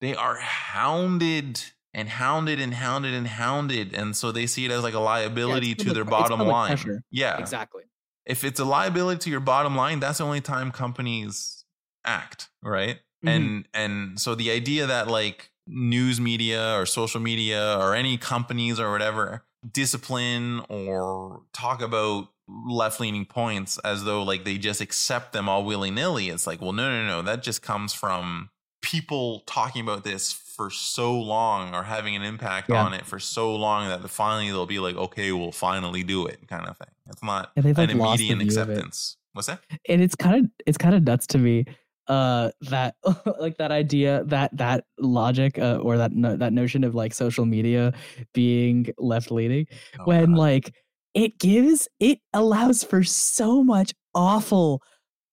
they are hounded and hounded and hounded and hounded, and so they see it as like a liability to public- their bottom line. pressure. Yeah, exactly if it's a liability to your bottom line, that's the only time companies act, right? Mhm. And and so the idea that like news media or social media or any companies or whatever discipline or talk about left leaning points as though like they just accept them all willy nilly. It's like, well, no, no, no, that just comes from people talking about this for so long or having an impact Yeah. on it for so long that finally they'll be like, okay, we'll finally do it, kind of thing. It's not Yeah, they've, an like, lost immediate acceptance. What's that? and it's kind of it's kind of nuts to me uh that <laughs> like that idea that that logic uh, or that no, that notion of like social media being left leaning Oh, when God. like it gives it allows for so much awful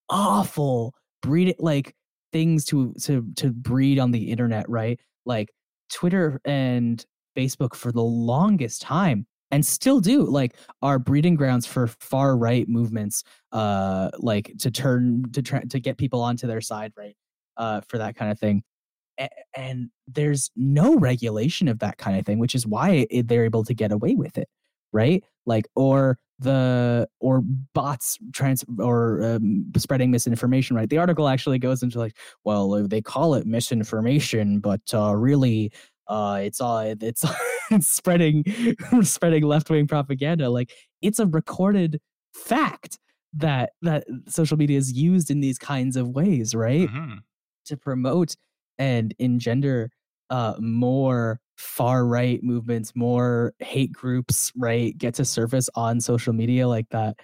awful breed like things to to to breed on the internet right? Like twitter and facebook for the longest time and still do like are breeding grounds for far right movements uh like to turn to try to get people onto their side right? Uh for that kind of thing. A- and there's no regulation of that kind of thing which is why it, they're able to get away with it right like or the or bots trans or um, spreading misinformation right? The article actually goes into like well uh, they call it misinformation but uh really uh it's all it's, it's <laughs> spreading <laughs> spreading left-wing propaganda. Like it's a recorded fact that that social media is used in these kinds of ways right? Mhm. to promote and engender uh more far right movements more hate groups right get to surface on social media like that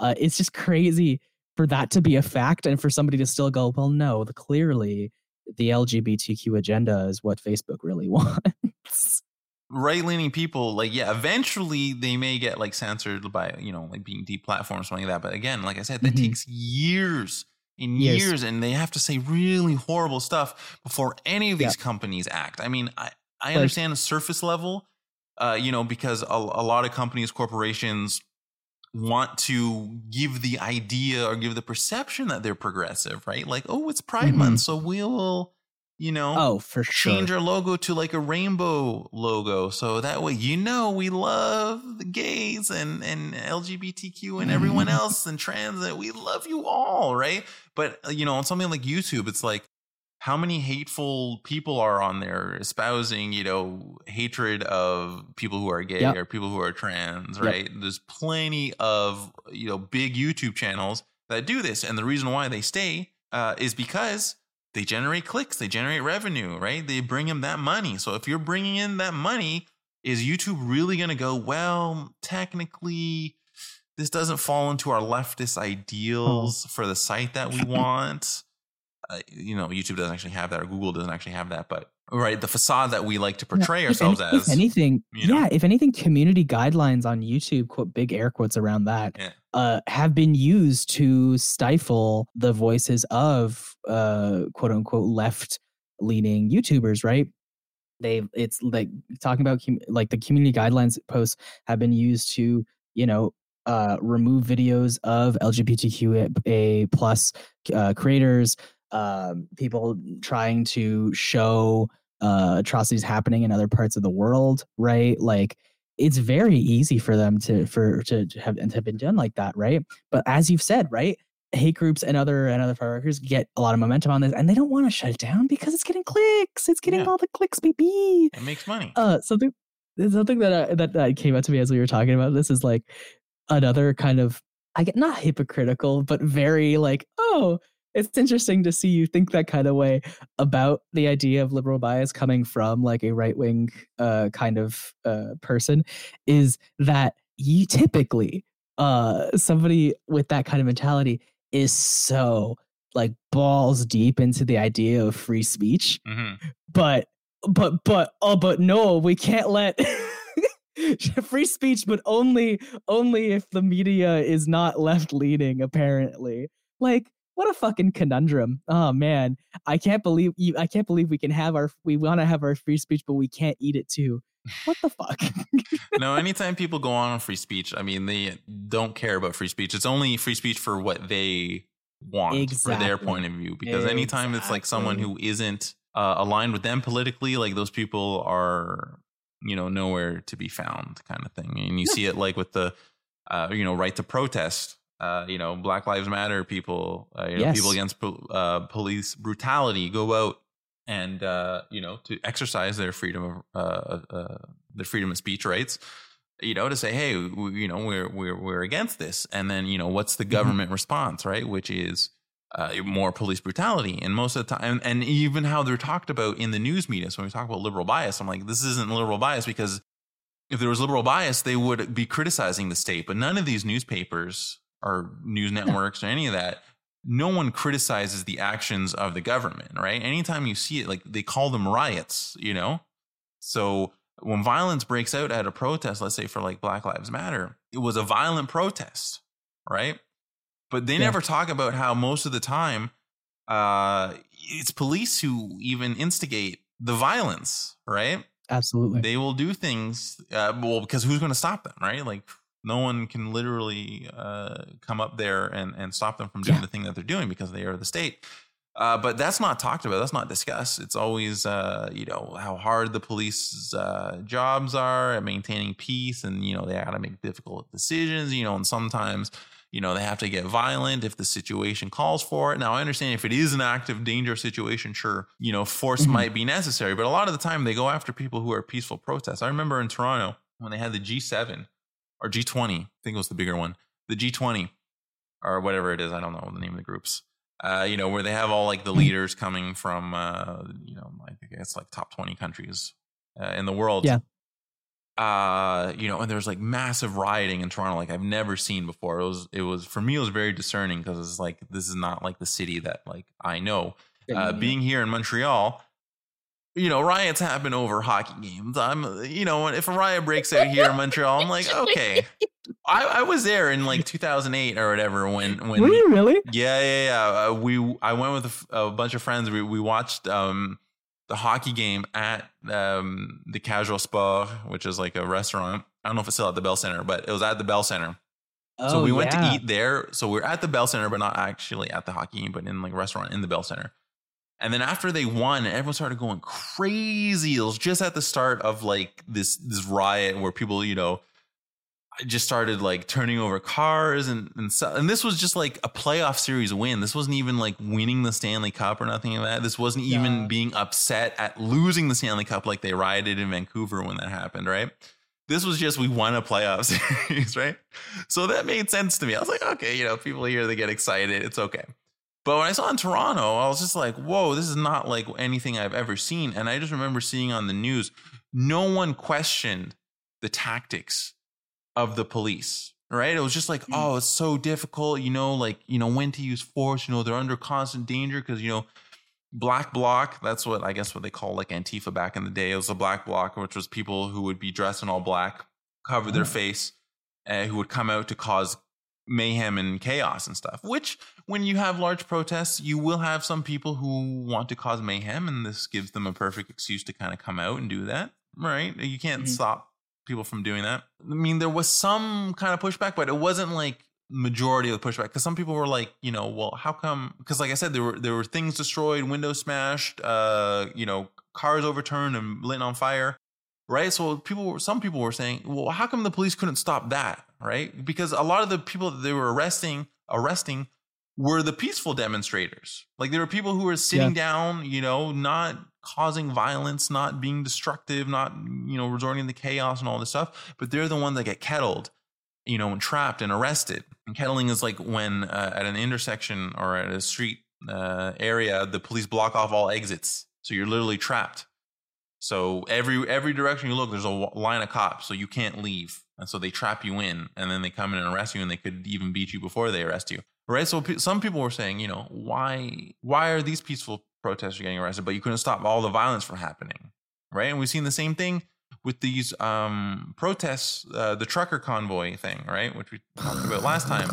uh it's just crazy for that to be a fact and for somebody to still go well no the clearly the lgbtq agenda is what facebook really <laughs> wants right leaning people, like, yeah, eventually they may get like censored by, you know, like being deplatformed or something like that. But again, like I said, that Mhm. takes years and Years. years, and they have to say really horrible stuff before any of Yeah. these companies act. I mean, I, I understand the surface level, uh, you know, because a, a lot of companies, corporations want to give the idea or give the perception that they're progressive, right? Like, oh, it's Pride Mhm. Month, so we'll, you know, oh for sure. change our logo to like a rainbow logo. So that way you know we love the gays and and lgbtq and everyone else and trans and we love you all right? But uh, you know on something like youtube it's like how many hateful people are on there espousing you know hatred of people who are gay Yep. or people who are trans Yep. right? There's plenty of you know big youtube channels that do this. And the reason why they stay uh, is because they generate clicks, they generate revenue, right? They bring them that money. So if you're bringing in that money, is YouTube really going to go, well, technically, this doesn't fall into our leftist ideals for the site that we want? Uh, you know, YouTube doesn't actually have that, or Google doesn't actually have that, but right, the facade that we like to portray If ourselves any- as. If anything, you know? yeah, if anything, community guidelines on YouTube, quote big air quotes around that, Yeah. uh, have been used to stifle the voices of uh, quote unquote left leaning YouTubers, right? They it's like talking about com- like the community guidelines posts have been used to you know uh, remove videos of LGBTQA plus uh, creators, um, people trying to show uh, atrocities happening in other parts of the world, right? Like it's very easy for them to for to to have and to have been done like that, right? But as you've said, right, hate groups and other and other fireworkers get a lot of momentum on this, and they don't want to shut it down because it's getting clicks. It's getting Yeah. all the clicks, baby. it makes money. Uh, something something that uh, that that came out to me as we were talking about this is like another kind of I get not hypocritical, but very like oh. It's interesting to see you think that kind of way about the idea of liberal bias coming from like a right wing uh, kind of uh, person. Is that you typically uh, somebody with that kind of mentality is so like balls deep into the idea of free speech hmm but but but oh but no we can't let <laughs> free speech but only only if the media is not left leaning apparently like what a fucking conundrum oh man i can't believe you i can't believe we can have our we want to have our free speech but we can't eat it too what the fuck <laughs> no, anytime people go on free speech, I mean, they don't care about free speech. It's only free speech for what they want, for their point of view. Because anytime it's like someone who isn't uh, aligned with them politically, like those people are, you know, nowhere to be found, kind of thing. And you see it like with the, uh, you know, right to protest. Uh, you know, Black Lives Matter people, uh, you know, people against po- uh, police brutality go out and uh, you know to exercise their freedom of uh, uh, their freedom of speech rights you know to say hey we, you know we're we're we're against this. And then you know what's the government response right? Which is uh, more police brutality. And most of the time and even how they're talked about in the news media. So when we talk about liberal bias i'm like this isn't liberal bias because if there was liberal bias they would be criticizing the state. But none of these newspapers or news <laughs> networks or any of that no one criticizes the actions of the government, right? Anytime you see it, like they call them riots, you know? So when violence breaks out at a protest, let's say for like Black Lives Matter, it was a violent protest, right? But they Yeah. never talk about how most of the time uh, it's police who even instigate the violence, right? Absolutely. They will do things, uh, well, because who's going to stop them, right? Like, no one can literally uh, come up there and, and stop them from doing Yeah. the thing that they're doing because they are the state. Uh, but that's not talked about. That's not discussed. It's always, uh, you know, how hard the police's uh, jobs are at maintaining peace, and you know they got to make difficult decisions. You know, and sometimes, you know, they have to get violent if the situation calls for it. Now, I understand if it is an active, dangerous situation, sure, you know, force Mhm. might be necessary. But a lot of the time, they go after people who are peaceful protests. I remember in Toronto when they had the G7 or G20, I think it was the bigger one, the G20 or whatever it is. I don't know the name of the groups. Uh, you know, where they have all like the Mhm. leaders coming from, uh, you know, I think it's like top 20 countries uh, in the world. Yeah. Uh, you know, and there's like massive rioting in Toronto, like I've never seen before. It was, it was for me, it was very discerning because it's like this is not like the city that like I know. Uh, being here in Montreal, you know, riots happen over hockey games. I'm, you know, if a riot breaks out here in Montreal, I'm like, <laughs> okay. I, I was there in like 2008 or whatever when when Were you really? yeah yeah yeah. Uh, we I went with a bunch of friends. We we watched um the hockey game at um the Cage aux Sports which is like a restaurant. I don't know if it's still at the Bell Center but it was at the Bell Center. Oh, so we went to eat there. So we are at the Bell Center but not actually at the hockey game but in like a restaurant in the Bell Center and then after they won everyone started going crazy it was just at the start of like this this riot where people you know just started like turning over cars and and so, and this was just like a playoff series win. This wasn't even like winning the Stanley Cup or nothing like that. This wasn't even being upset at losing the Stanley Cup like they rioted in Vancouver when that happened, right? This was just we won a playoff <laughs> series, right? So that made sense to me. I was like, okay, you know, people here they get excited, it's okay. But when I saw in Toronto, I was just like, whoa, this is not like anything I've ever seen. And I just remember seeing on the news, no one questioned the tactics of the police, right? It was just like, oh, it's so difficult, you know, like, you know, when to use force, you know, they're under constant danger because, you know, black bloc, that's what I guess what they call like Antifa back in the day. It was a black bloc, which was people who would be dressed in all black, cover their Oh. face, uh, who would come out to cause mayhem and chaos and stuff. Which, when you have large protests, you will have some people who want to cause mayhem, and this gives them a perfect excuse to kind of come out and do that, right? You can't Mhm. stop people from doing that. I mean, there was some kind of pushback, but it wasn't like majority of the pushback because some people were like, you know, well, how come? Because like I said, there were there were things destroyed, windows smashed, uh, you know, cars overturned and lit on fire, right? So people, were, some people were saying, well, how come the police couldn't stop that, right? Because a lot of the people that they were arresting, arresting, were the peaceful demonstrators. Like there were people who were sitting down, you know, not causing violence, not being destructive, not you know resorting to chaos and all this stuff. But they're the ones that get kettled, you know, and trapped and arrested. And kettling is like when uh, at an intersection or at a street uh, area, the police block off all exits, so you're literally trapped. So every every direction you look, there's a line of cops, so you can't leave, and so they trap you in, and then they come in and arrest you, and they could even beat you before they arrest you, right? So pe- some people were saying, you know, why why are these peaceful protesters getting arrested, but you couldn't stop all the violence from happening, right? And we've seen the same thing with these um, protests, uh, the trucker convoy thing, right, which we talked about last time,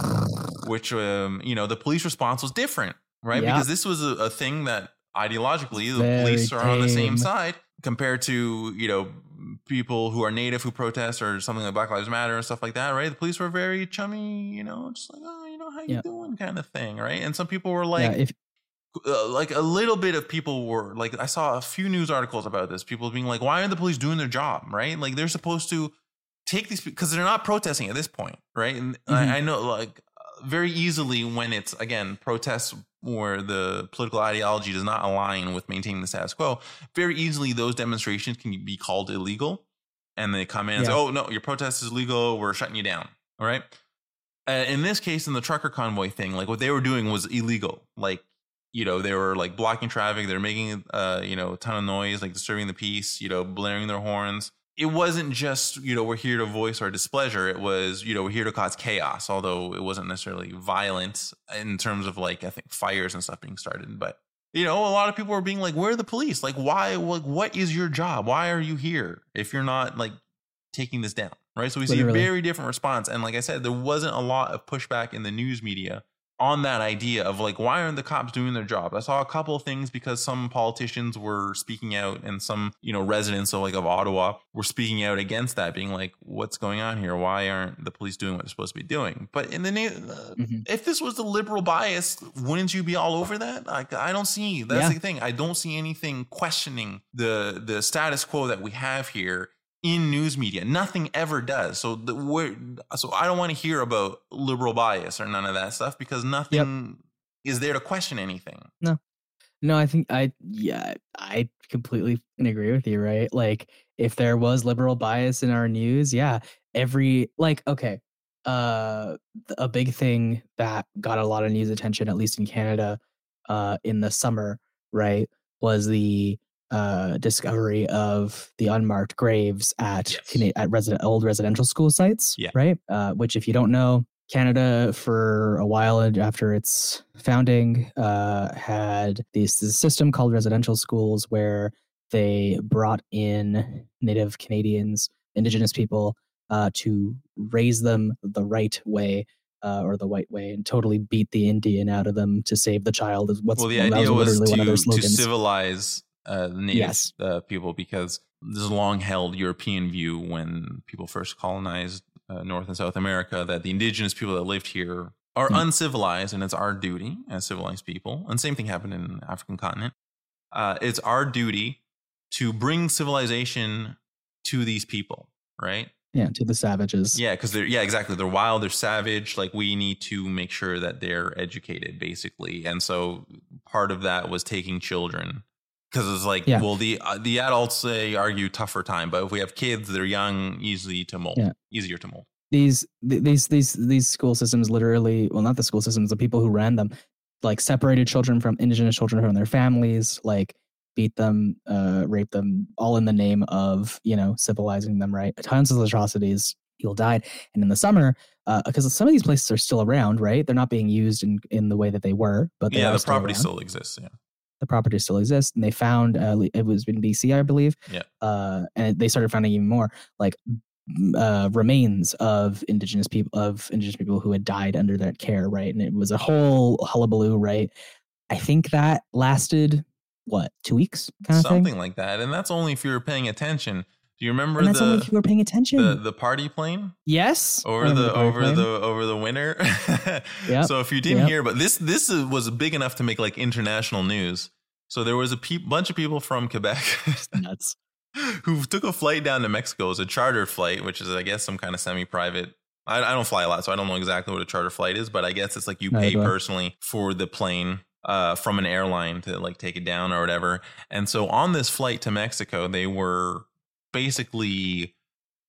which um, you know the police response was different, right? Yeah. Because this was a, a thing that ideologically the Very police are on the same side compared to you know people who are native who protest or something like Black Lives Matter and stuff like that, right? The police were very chummy, you know, just like oh, you know, how you Yeah. doing, kind of thing, right? And some people were like, yeah, if uh, like a little bit of people were like I saw a few news articles about this. People being like, "Why aren't the police doing their job?" Right? Like they're supposed to take these because they're not protesting at this point, right? And Mhm. I, I know like very easily when it's again protests where the political ideology does not align with maintaining the status quo. Very easily those demonstrations can be called illegal, and they come in and say, "Oh no, your protest is legal. We're shutting you down." All right. Uh, in this case, in the trucker convoy thing, like what they were doing was illegal. Like you know they were like blocking traffic they're making uh you know a ton of noise like disturbing the peace you know blaring their horns it wasn't just you know we're here to voice our displeasure. It was you know we're here to cause chaos although it wasn't necessarily violent in terms of like i think fires and stuff being started. But you know a lot of people were being like where are the police? Like why like what is your job? Why are you here if you're not like taking this down? Right? So we see a very different response. And like i said there wasn't a lot of pushback in the news media on that idea of like why aren't the cops doing their job? I saw a couple of things because some politicians were speaking out and some you know residents of like of ottawa were speaking out against that being like what's going on here? Why aren't the police doing what they're supposed to be doing? But in the name uh, Mhm. if this was the liberal bias wouldn't you be all over that? Like i don't see that's Yeah. the thing. I don't see anything questioning the the status quo that we have here in news media. Nothing ever does. So the so I don't want to hear about liberal bias or none of that stuff because nothing is there to question anything. No, No, I think I yeah, I completely agree with you, right? Like if there was liberal bias in our news, yeah, every like okay, uh a big thing that got a lot of news attention at least in Canada uh in the summer, right, was the uh discovery of the unmarked graves at Yes. At resident old residential school sites, Yeah. right? Uh which if you don't know, Canada, for a while after its founding, uh, had this, this system called residential schools where they brought in Native Canadians, Indigenous people, uh, to raise them the right way. Uh, or the white way, and totally beat the Indian out of them to save the child. Is what's well, the that idea was literally one of their to, to civilize uh, the native Yes. uh, people because this a long held European view when people first colonized uh, North and South America that the indigenous people that lived here are Hmm. uncivilized and it's our duty as civilized people. And same thing happened in the African continent. Uh, it's our duty to bring civilization to these people, right? yeah, to the savages. Yeah, because they're yeah, exactly. They're wild, they're savage. Like we need to make sure that they're educated, basically. And so part of that was taking children because it's like, Yeah. well, the uh, the adults say argue tougher time, but if we have kids, they're young, easy to mold, Yeah. easier to mold. these th- these these these school systems literally well not the school systems the people who ran them like separated children from indigenous children from their families like beat them uh raped them all in the name of you know civilizing them right tons of atrocities people died and in the summer because some of these places are still around right they're not being used in in the way that they were but they yeah, the property around still exists. Yeah, the property still exists and they found uh, it was in bc i believe Yeah. uh and they started finding even more like uh remains of indigenous people of indigenous people who had died under that care right and it was a whole hullabaloo right i think that lasted what two weeks kind of something thing like that. And that's only if you were paying attention. Do you remember and that's only if the you were paying attention the the party plane? yes over remember the over plane. the over the winter. <laughs> Yep, So if you didn't yep. hear, but this this was big enough to make like international news. So there was a pe- bunch of people from Quebec nuts <laughs> who took a flight down to Mexico. It was a chartered flight, which is I guess some kind of semi-private. I, I don't fly a lot, so I don't know exactly what a charter flight is, but I guess it's like you Neither pay personally for the plane uh, from an airline to like take it down or whatever. And so on this flight to Mexico, they were basically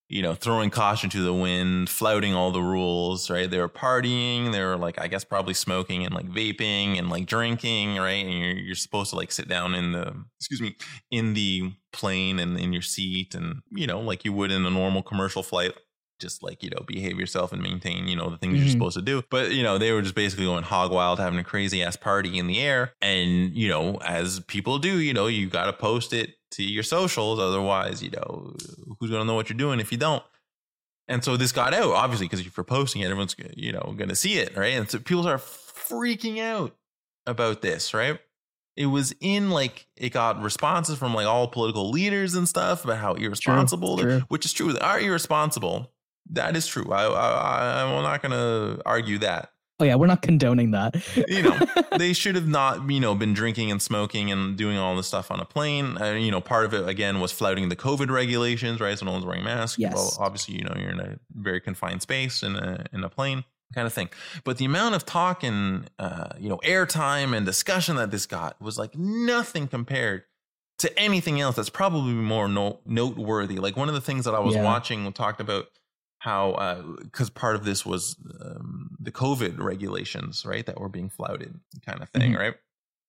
you know, throwing caution to the wind, flouting all the rules, right? They were partying, they were like, I guess probably smoking and like vaping and like drinking, right? And you're you're supposed to like sit down in the excuse me, in the plane and in your seat and you know, like you would in a normal commercial flight. Just like, you know, behave yourself and maintain, you know, the things you're Mhm. supposed to do. But, you know, they were just basically going hog wild, having a crazy ass party in the air. And, you know, as people do, you know, you got to post it to your socials. Otherwise, you know, who's going to know what you're doing if you don't? And so this got out, obviously, because if you're posting it, everyone's, you know, going to see it, right? And so people are freaking out about this, right? It was in like, it got responses from like all political leaders and stuff about how irresponsible, true. which is true. They are irresponsible. That is true. I, I, I'm not going to argue that. Oh yeah we're not condoning that You know, <laughs> they should have not, you know, been drinking and smoking and doing all this stuff on a plane. Uh, you know, part of it again was flouting the COVID regulations, right? So no one's wearing masks. Yes. Well, obviously, you know, you're in a very confined space in a in a plane, kind of thing. But the amount of talk and uh, you know, airtime and discussion that this got was like nothing compared to anything else that's probably more no- noteworthy. Like one of the things that I was Yeah. watching talked about how because part of this was um, the COVID regulations, right, that were being flouted, kind of thing, Mhm. right?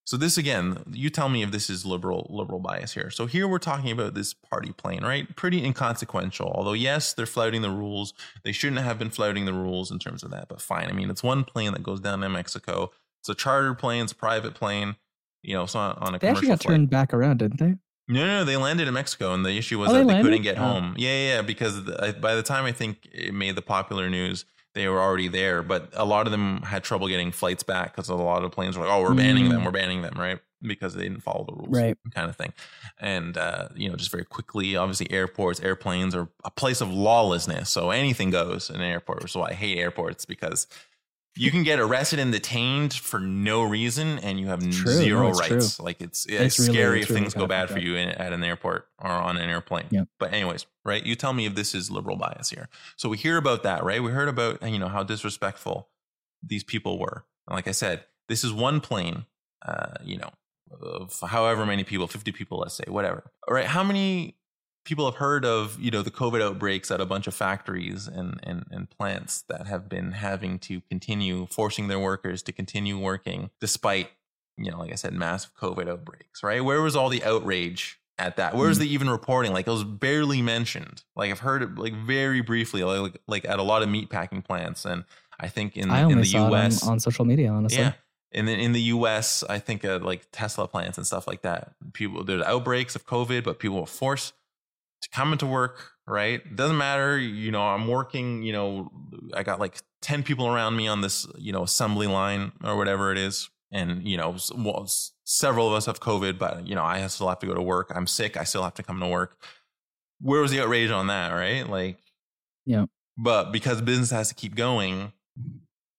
So this again, you tell me if this is liberal liberal bias here. So here we're talking about this party plane, right? Pretty inconsequential. Although yes, they're flouting the rules. They shouldn't have been flouting the rules in terms of that, but fine. I mean, it's one plane that goes down in Mexico. It's a chartered plane, it's a private plane. You know, it's not on a they actually got flight. turned back around didn't they No, no, no, they landed in Mexico, and the issue was Oh, that they they couldn't get Oh. home. Yeah, yeah, yeah, because the, by the time I think it made the popular news, they were already there, but a lot of them had trouble getting flights back because a lot of planes were like, "Oh, we're banning them, Mm. we're banning them," right? Because they didn't follow the rules, Right. Kind of thing, and uh, you know, just very quickly, obviously, airports, airplanes are a place of lawlessness, so anything goes in an airport. Why I hate airports because you can get arrested and detained for no reason, and you have true. No, zero true. rights. Like it's it's, It's scary it's if things go bad for you in, at an airport or on an airplane. Yeah. But anyways, right? You tell me if this is liberal bias here. So we hear about that, right? We heard about you know how disrespectful these people were. And like I said, this is one plane. Uh, you know, of however many people, fifty people, let's say, whatever. All right, how many people have heard of you know the COVID outbreaks at a bunch of factories and and and plants that have been having to continue forcing their workers to continue working despite you know, like I said, massive COVID outbreaks, right? Where was all the outrage at that? Where was Mm. the even reporting? Like it was barely mentioned. Like I've heard it like very briefly, like like at a lot of meat packing plants, and I think in I in the saw U.S. it on, on social media, honestly. Yeah. And then in the US, I think uh, like Tesla plants and stuff like that. People there's outbreaks of COVID, but people were forced to come into work, right? It doesn't matter, you know, I'm working, you know, I got like 10 people around me on this, you know, assembly line or whatever it is. And, you know, well, several of us have COVID, but, you know, I still have to go to work. I'm sick. I still have to come to work. Where was the outrage on that, right? Like, Yeah. But because business has to keep going,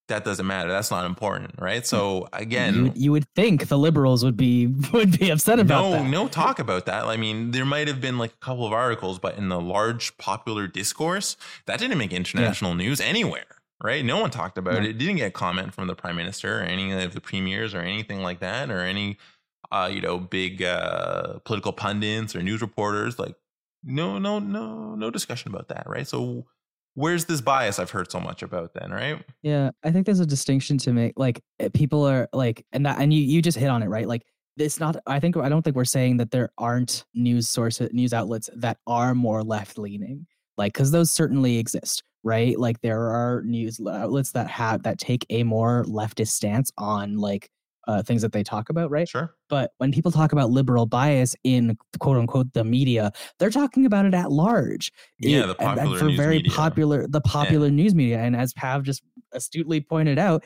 that doesn't matter. That's not important, right? So again, you, you would think the liberals would be <laughs> would be upset about no, that. no no talk about that. I mean, there might have been like a couple of articles, but in the large popular discourse, that didn't make international news anywhere, right? No one talked about No. it. It didn't get comment from the prime minister or any of the premiers or anything like that, or any, uh, you know, big uh, political pundits or news reporters. Like, no, no, no, no discussion about that, right? So, where's this bias I've heard so much about then, right? Yeah, I think there's a distinction to make. Like eh, people are like, and that, and you you just hit on it, right? Like it's not. I think I don't think we're saying that there aren't news sources, news outlets that are more left leaning, like because those certainly exist, right? Like there are news outlets that have that take a more leftist stance on like uh, things that they talk about, right? Sure. But when people talk about liberal bias in quote unquote the media, they're talking about it at large. Yeah, It- the and- and popular for news very media. popular the popular news media. And as Pav just astutely pointed out,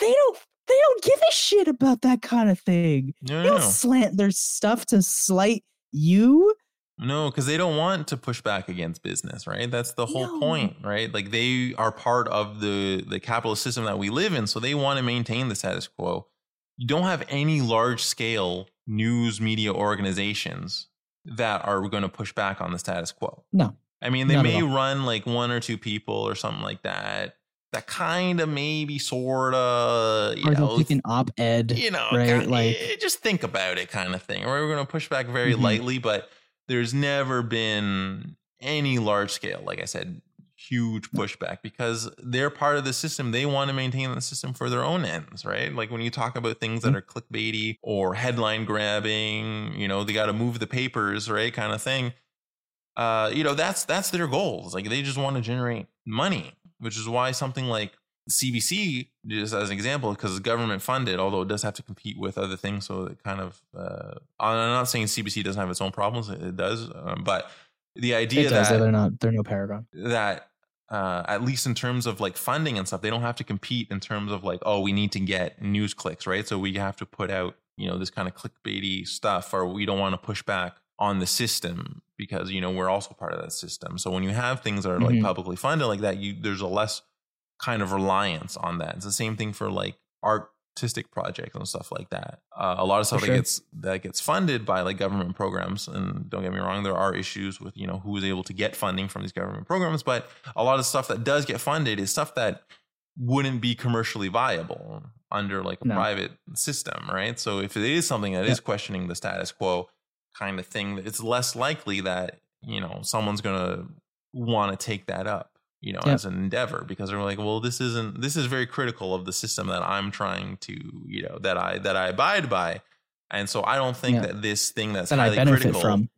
they don't they don't give a shit about that kind of thing. No, They don't no. slant their stuff to slight you. No, because they don't want to push back against business, right? That's the whole No. point, right? Like they are part of the the capitalist system that we live in, so they want to maintain the status quo. You don't have any large scale news media organizations that are going to push back on the status quo. No. I mean, they may run like one or two people or something like that. That kind of maybe sort of, you Or know, they'll an op-ed. you know, right, kind- like- eh, just think about it, kind of thing. Or we're going to push back very Mhm. lightly, but there's never been any large scale, like I said, huge pushback because they're part of the system. They want to maintain the system for their own ends, right? Like when you talk about things that are clickbaity or headline grabbing, you know, they got to move the papers, right? Kind of thing. Uh, you know, that's that's their goals. Like they just want to generate money, which is why something like CBC, just as an example, because it's government funded, although it does have to compete with other things. So it kind of, uh, I'm not saying CBC doesn't have its own problems. It does. Um, but the idea It does. that, They're not. They're no paragon. that uh, at least in terms of like funding and stuff, they don't have to compete in terms of like, oh, we need to get news clicks, right? So we have to put out, you know, this kind of clickbaity stuff, or we don't want to push back on the system because you know we're also part of that system. So when you have things that are like Mhm. publicly funded like that, you there's a less kind of reliance on that. It's the same thing for like artistic projects and stuff like that. Uh, a lot of stuff For that gets that gets funded by like government programs, and don't get me wrong, there are issues with you know who is able to get funding from these government programs, but a lot of stuff that does get funded is stuff that wouldn't be commercially viable under like a No. private system, right? So if it is something that is questioning the status quo kind of thing, it's less likely that, you know, someone's going to want to take that up, you know, Yep. as an endeavor because they're like, well, this isn't this is very critical of the system that I'm trying to, you know, that I that I abide by. And so I don't think Yeah. that this thing that's That highly critical from.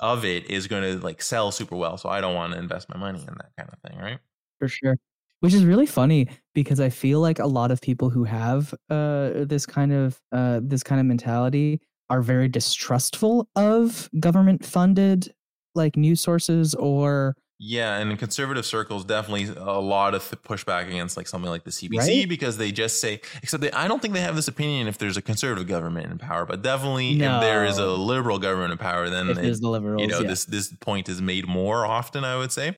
of it is going to like sell super well. So I don't want to invest my money in that kind of thing, right? for sure which is really funny because i feel like a lot of people who have uh this kind of uh this kind of mentality are very distrustful of government funded like news sources or Yeah, and in conservative circles, definitely a lot of pushback against like something like the CBC Right? because they just say, except they, I don't think they have this opinion if there's a conservative government in power, but definitely if there is a liberal government in power, then it- the liberals, you know yeah. this this point is made more often, I would say,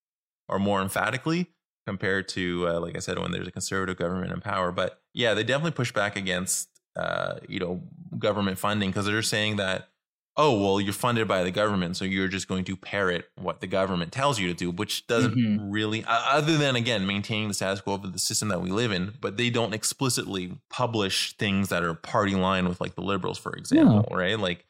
or more emphatically compared to uh, like I said when there's a conservative government in power. But yeah, they definitely push back against uh, you know government funding because they're saying that oh well you're funded by the government so you're just going to parrot what the government tells you to do which doesn't Mhm. really other than again maintaining the status quo of the system that we live in but they don't explicitly publish things that are party line with like the liberals for example right like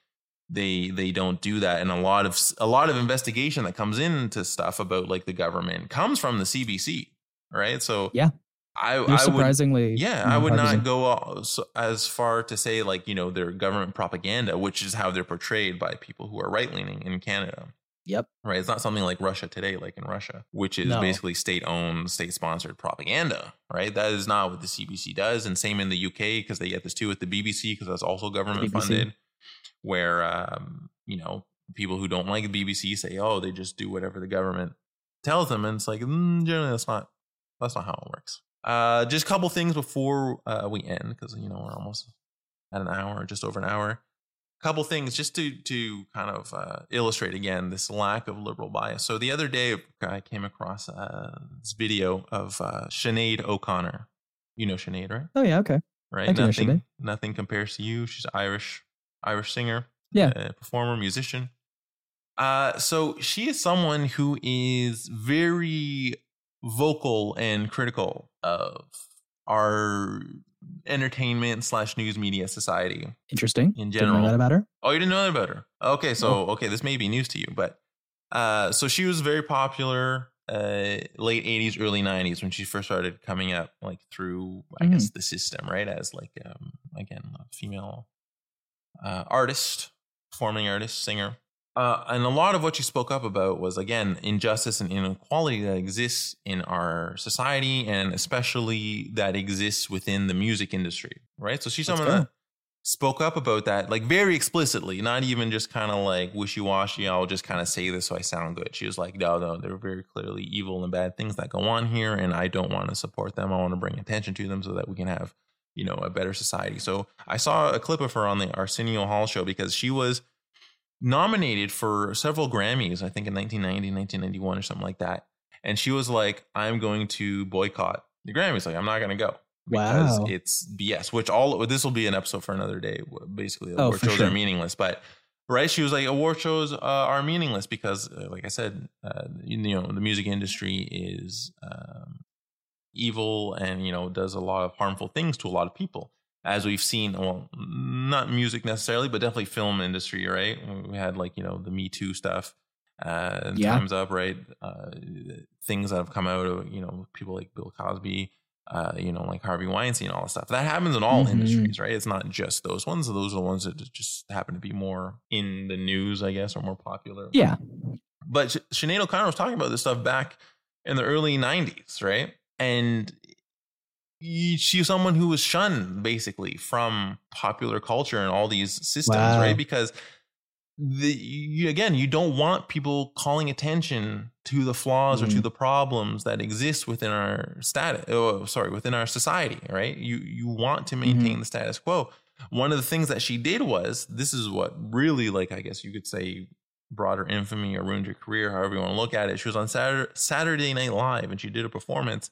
they they don't do that and a lot of a lot of investigation that comes into stuff about like the government comes from the CBC right so Yeah. I You're I would surprisingly, yeah, I would not go as far to say like you know their government propaganda, which is how they're portrayed by people who are right leaning in Canada. Yep. Right, it's not something like Russia today, like in Russia, which is No. basically state-owned, state-sponsored propaganda. Right, that is not what the CBC does, and same in the UK because they get this too with the BBC because that's also government funded. Where um, you know people who don't like the BBC say, oh, they just do whatever the government tells them, and it's like mm, generally that's not that's not how it works. Uh, just a couple things before uh, we end because you know we're almost at an hour, just over an hour. A Couple things just to to kind of uh, illustrate again this lack of liberal bias. So the other day I came across uh, this video of uh, Sinead O'Connor. You know Sinead, right? Oh yeah, okay. Right. I nothing, nothing compares to you. She's Irish, Irish singer, Yeah. uh, performer, musician. Uh, so she is someone who is very vocal and critical of our entertainment slash news media society Interesting. in Didn't know general. that about her. Oh, you didn't know that about her? Okay, so okay, this may be news to you, but uh, so she was very popular uh, late '80s, early '90s when she first started coming up, like through I guess the system, right? As like um, again, a female uh, artist, performing artist, singer. Uh, and a lot of what she spoke up about was again injustice and inequality that exists in our society, and especially that exists within the music industry, right? So she's someone that spoke up about that like very explicitly, not even just kind of like wishy washy. I'll just kind of say this so I sound good. She was like, no, no, there are very clearly evil and bad things that go on here, and I don't want to support them. I want to bring attention to them so that we can have you know a better society. So I saw a clip of her on the Arsenio Hall show because she was nominated for several Grammys, I think in 1990, 1991 or something like that. And she was like, I'm going to boycott the Grammys. Like, I'm not going to go because Wow. it's BS, which all this will be an episode for another day. Basically, Oh, award for shows sure. are meaningless. But right, she was like, award shows uh, are meaningless because, uh, like I said, uh, you know, the music industry is um, evil and, you know, does a lot of harmful things to a lot of people as we've seen, well, not music necessarily, but definitely film industry, right? We had like, you know, the Me Too stuff, uh, Yeah. Time's Up, right? Uh, things that have come out of, you know, people like Bill Cosby, uh, you know, like Harvey Weinstein, all that stuff. That happens in all Mhm. industries, right? It's not just those ones. Those are the ones that just happen to be more in the news, I guess, or more popular. Yeah. But Sinead O'Connor was talking about this stuff back in the early 90s, right? And she's someone who was shunned basically from popular culture and all these systems, Wow. right? Because the you, again, you don't want people calling attention to the flaws or to Mhm. the problems that exist within our status. Oh, sorry, within our society, right? You you want to maintain the status quo. One of the things that she did was this is what really, like, I guess you could say, brought her infamy or ruined her career, however you want to look at it. She was on Saturday, Saturday Night Live and she did a performance.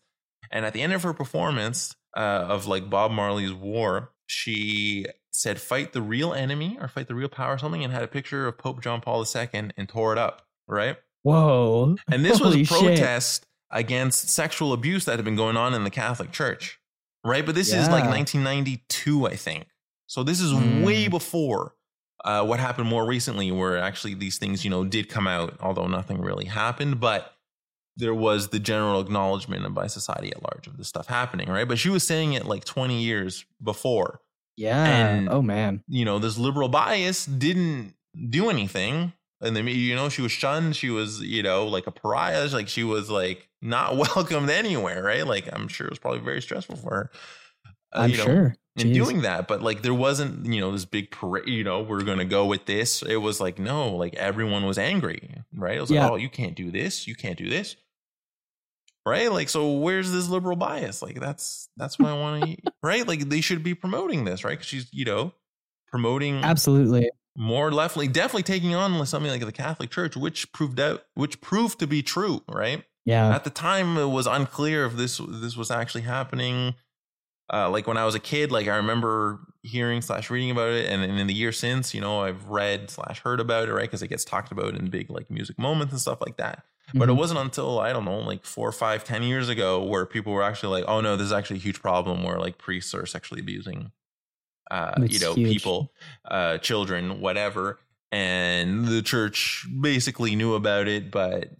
And at the end of her performance uh, of like Bob Marley's War, she said, fight the real enemy or fight the real power or something, and had a picture of Pope John Paul II and tore it up, right? Whoa. And this was Holy a shit. protest against sexual abuse that had been going on in the Catholic Church, right? But this is like 1992, I think. So this is Mm. way before uh, what happened more recently, where actually these things, you know, did come out, although nothing really happened. But there was the general acknowledgement by society at large of this stuff happening, right? But she was saying it like 20 years before Yeah. And- oh man. you know, this liberal bias didn't do anything. And then, you know, she was shunned. She was, you know, like a pariah. Like she was like not <laughs> welcomed anywhere, right? Like I'm sure it was probably very stressful for her. uh, I'm you know, sure. In Jeez. doing that. But like there wasn't, you know, this big parade, you know, we're gonna go with this. It was like, no, like everyone was angry, right? It was Yeah. like, oh, you can't do this, you can't do this. Right? Like, so where's this liberal bias? Like that's that's what I want to <laughs> right? Like they should be promoting this, right? Because she's, you know, promoting Absolutely. more leftly, definitely taking on something like the Catholic Church, which proved out which proved to be true, right? Yeah. At the time, it was unclear if this this was actually happening. Uh, like when I was a kid, like I remember hearing slash reading about it, and, and in the year since, you know, I've read slash heard about it, right? Because it gets talked about in big like music moments and stuff like that. But it Mhm. wasn't until I don't know, like four, five, ten years ago, where people were actually like, "Oh no, this is actually a huge problem where like priests are sexually abusing, uh, you know, huge. people, uh, children, whatever." And the church basically knew about it, but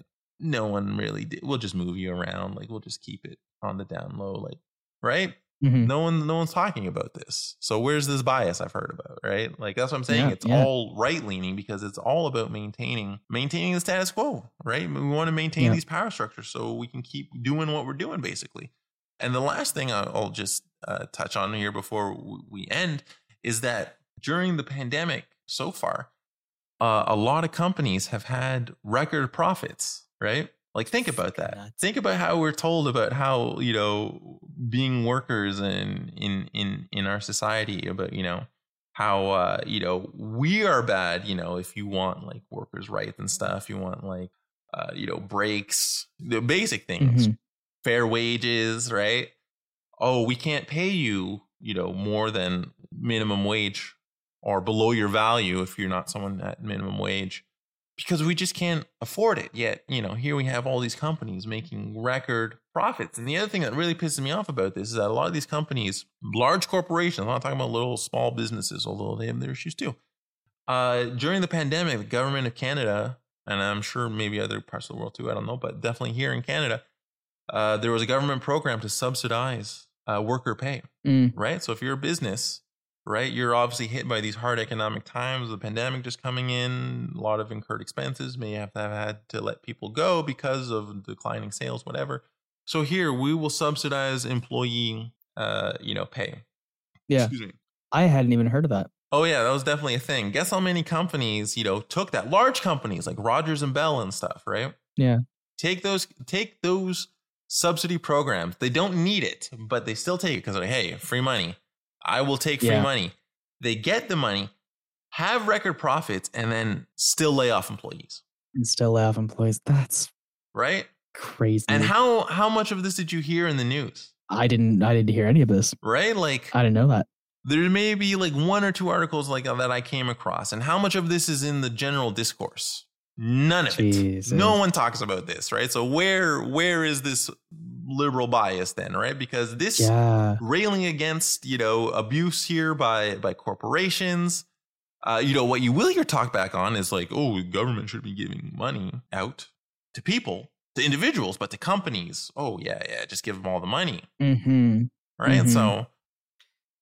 no one really did. We'll just move you around, like we'll just keep it on the down low, like right. Mhm. No one, no one's talking about this. So where's this bias I've heard about, right? Like that's what I'm saying. Yeah, it's yeah. all right leaning because it's all about maintaining, maintaining the status quo, right? We want to maintain Yeah. these power structures so we can keep doing what we're doing, basically. And the last thing I'll I'll just uh, touch on here before we end is that during the pandemic so far, uh, a lot of companies have had record profits, right? Like think about that. Nuts. Think about how we're told about how you know being workers in in in in our society about you know how uh you know we are bad you know if you want like workers rights and stuff you want like uh you know breaks the basic things Mhm. fair wages right oh we can't pay you you know more than minimum wage or below your value if you're not someone at minimum wage because we just can't afford it yet you know here we have all these companies making record profits and the other thing that really pisses me off about this is that a lot of these companies large corporations i'm not talking about little small businesses although they have their issues too uh, during the pandemic the government of canada and i'm sure maybe other parts of the world too i don't know but definitely here in canada uh, there was a government program to subsidize uh, worker pay Mm. right? So if you're a business, right, you're obviously hit by these hard economic times, the pandemic just coming in, a lot of incurred expenses, may have to have had to let people go because of declining sales, whatever. So here we will subsidize employee, uh, you know, pay. Yeah. Excuse me. I hadn't even heard of that. Oh yeah, that was definitely a thing. Guess how many companies, you know, took that? Large companies like Rogers and Bell and stuff, right? Yeah. Take those take those subsidy programs. They don't need it, but they still take it because like, hey, free money. I will take free Yeah. money. They get the money, have record profits, and then still lay off employees. And still lay off employees. That's Right? crazy. And how how much of this did you hear in the news? I didn't I didn't hear any of this. Right? Like I didn't know that. there may be like one or two articles like that I came across, and how much of this is in the general discourse? None of Jesus. it. No one talks about this, right? So where where is this liberal bias then, right? Because this Yeah. railing against you know abuse here by by corporations. Uh, you know what you will hear talk back on is like, oh, government should be giving money out to people, to individuals, but to companies. Oh yeah, yeah, just give them all the money, Mm-hmm. right? Mhm. So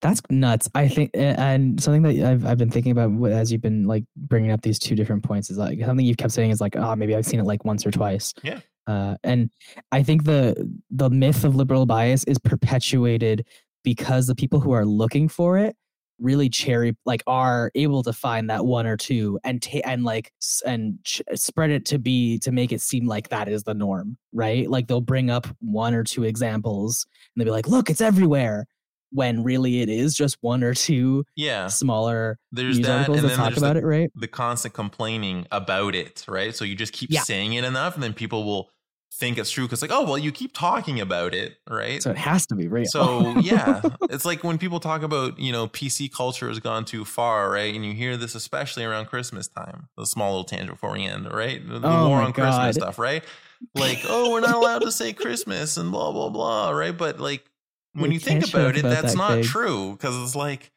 That's nuts. I think, and something that I've I've been thinking about as you've been like bringing up these two different points is like something you've kept saying is like, oh, maybe I've seen it like once or twice. Yeah. Uh, and I think the the myth of liberal bias is perpetuated because the people who are looking for it really cherry like are able to find that one or two and ta- and like and ch- spread it to be to make it seem like that is the norm right like they'll bring up one or two examples and they'll be like look it's everywhere when really it is just one or two yeah, smaller there's news that, articles and that then talk about the, it right the constant complaining about it, right? So you just keep Yeah. saying it enough, and then people will think it's true because like, oh, well, you keep talking about it, right? so it has to be real So yeah, <laughs> it's like when people talk about you know PC culture has gone too far, right? And you hear this especially around Christmas time. The small little tangent before we end, right? The, Oh war on Christmas stuff, right? <laughs> Like, oh, we're not allowed to say Christmas and blah blah blah, right? But like when We you think about it, about that's that, not true because it's like,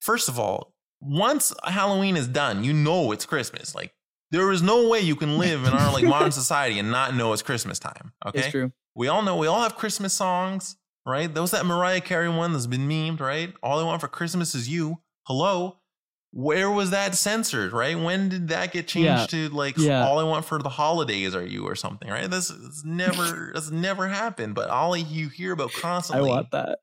first of all, once Halloween is done, you know it's Christmas. Like there is no way you can live in our like modern society and not know it's Christmas time. Okay, it's true we all know we all have Christmas songs, right? There was that Mariah Carey one that's been memed, right? All I want for Christmas is you. Hello. where was that censored, right? When did that get changed Yeah. to like Yeah. all I want for the holidays are you or something, right? This is never <laughs> that's never happened, but all you hear about constantly, I want that.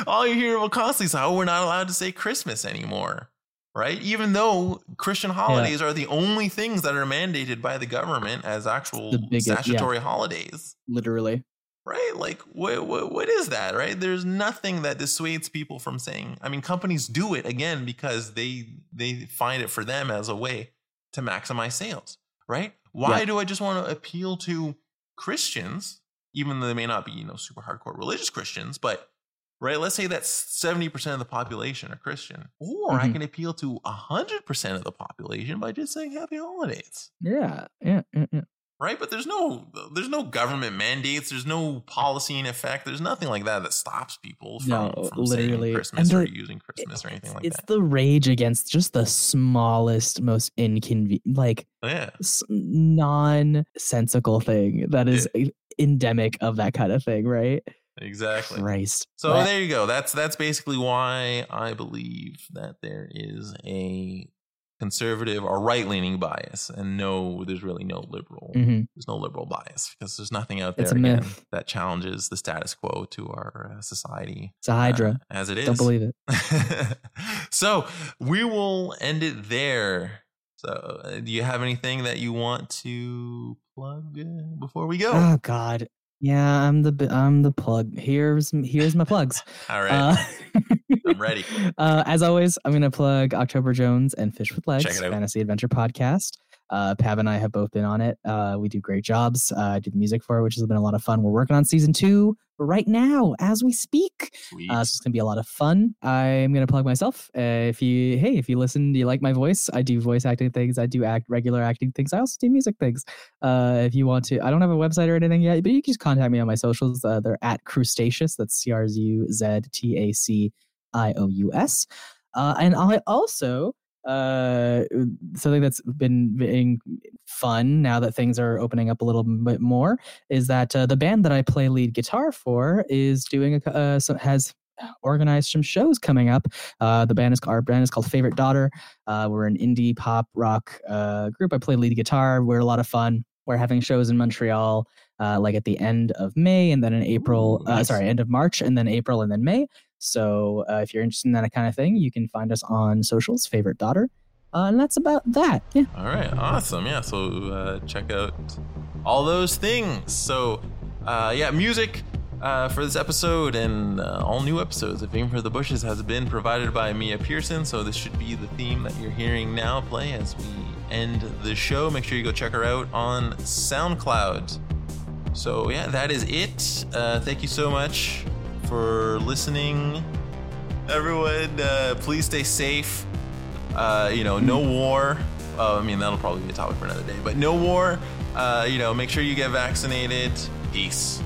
<laughs> all you hear about constantly is how we're not allowed to say Christmas anymore. Right? Even though Christian holidays are the only things that are mandated by the government as actual biggest- yeah. statutory holidays Literally. right? Like, what, what, what is that, right? There's nothing that dissuades people from saying. I mean, companies do it again because they they find it for them as a way to maximize sales, right? Why Yeah. do I just want to appeal to Christians, even though they may not be, you know, super hardcore religious Christians, but right? Let's say that 70% of the population are Christian, or I Mhm. can appeal to 100% of the population by just saying happy holidays Yeah. Yeah. yeah, yeah. right but there's no there's no government mandates there's no policy in effect there's nothing like that that stops people from, No, from literally. christmas or using christmas or anything like it's that It's the rage against just the smallest, most inconvenient, like yeah s- nonsensical thing that is endemic of that kind of thing, right? Exactly Christ. so there you go that's that's basically why i believe that there is a conservative or right-leaning bias and no there's really no liberal Mhm. there's no liberal bias because there's nothing out there again, that challenges the status quo to our uh, society It's a hydra. uh, as it is Don't believe it. <laughs> so we will end it there. So, uh, do you have anything that you want to plug before we go? Oh God. Yeah, I'm the I'm the plug. Here's here's my plugs. <laughs> All right, Uh, <laughs> I'm ready. Uh, as always, I'm going to plug October Jones and Fish with Legs, Check it out. fantasy adventure podcast. Uh, Pav and I have both been on it. Uh, we do great jobs. Uh, I do the music for it, which has been a lot of fun. We're working on season two right now as we speak. Uh, so it's gonna be a lot of fun. I'm gonna plug myself. Uh, if you, hey, if you listen, you like my voice? I do voice acting things. I do act regular acting things. I also do music things. Uh, if you want to, I don't have a website or anything yet, but you can just contact me on my socials. Uh, they're at Crustaceous. That's C R Z U Z T A C I O U S. Uh, and I also uh something that's been being fun now that things are opening up a little bit more is that uh, the band that I play lead guitar for is doing a uh, so has organized some shows coming up. Uh, the band is our band is called Favorite Daughter. Uh, we're an indie pop rock uh, group. I play lead guitar. We're a lot of fun. We're having shows in Montreal, uh, like at the end of May, and then in April. Ooh, Uh, nice. sorry, end of March, and then April, and then May. So uh, if you're interested in that kind of thing, you can find us on socials. Favorite Daughter. Uh, and that's about that. Yeah. All right, awesome. Yeah, so uh, check out all those things. So, uh, yeah, music uh, for this episode and uh, all new episodes of Aim for the Bushes has been provided by Mia Pearson. So, this should be the theme that you're hearing now play as we end the show. Make sure you go check her out on SoundCloud. So, yeah, that is it. Thank you so much for listening. Everyone, uh, please stay safe. Uh, you know, no war. Uh, I mean, that'll probably be a topic for another day, but no war. Uh, you know, make sure you get vaccinated. Peace.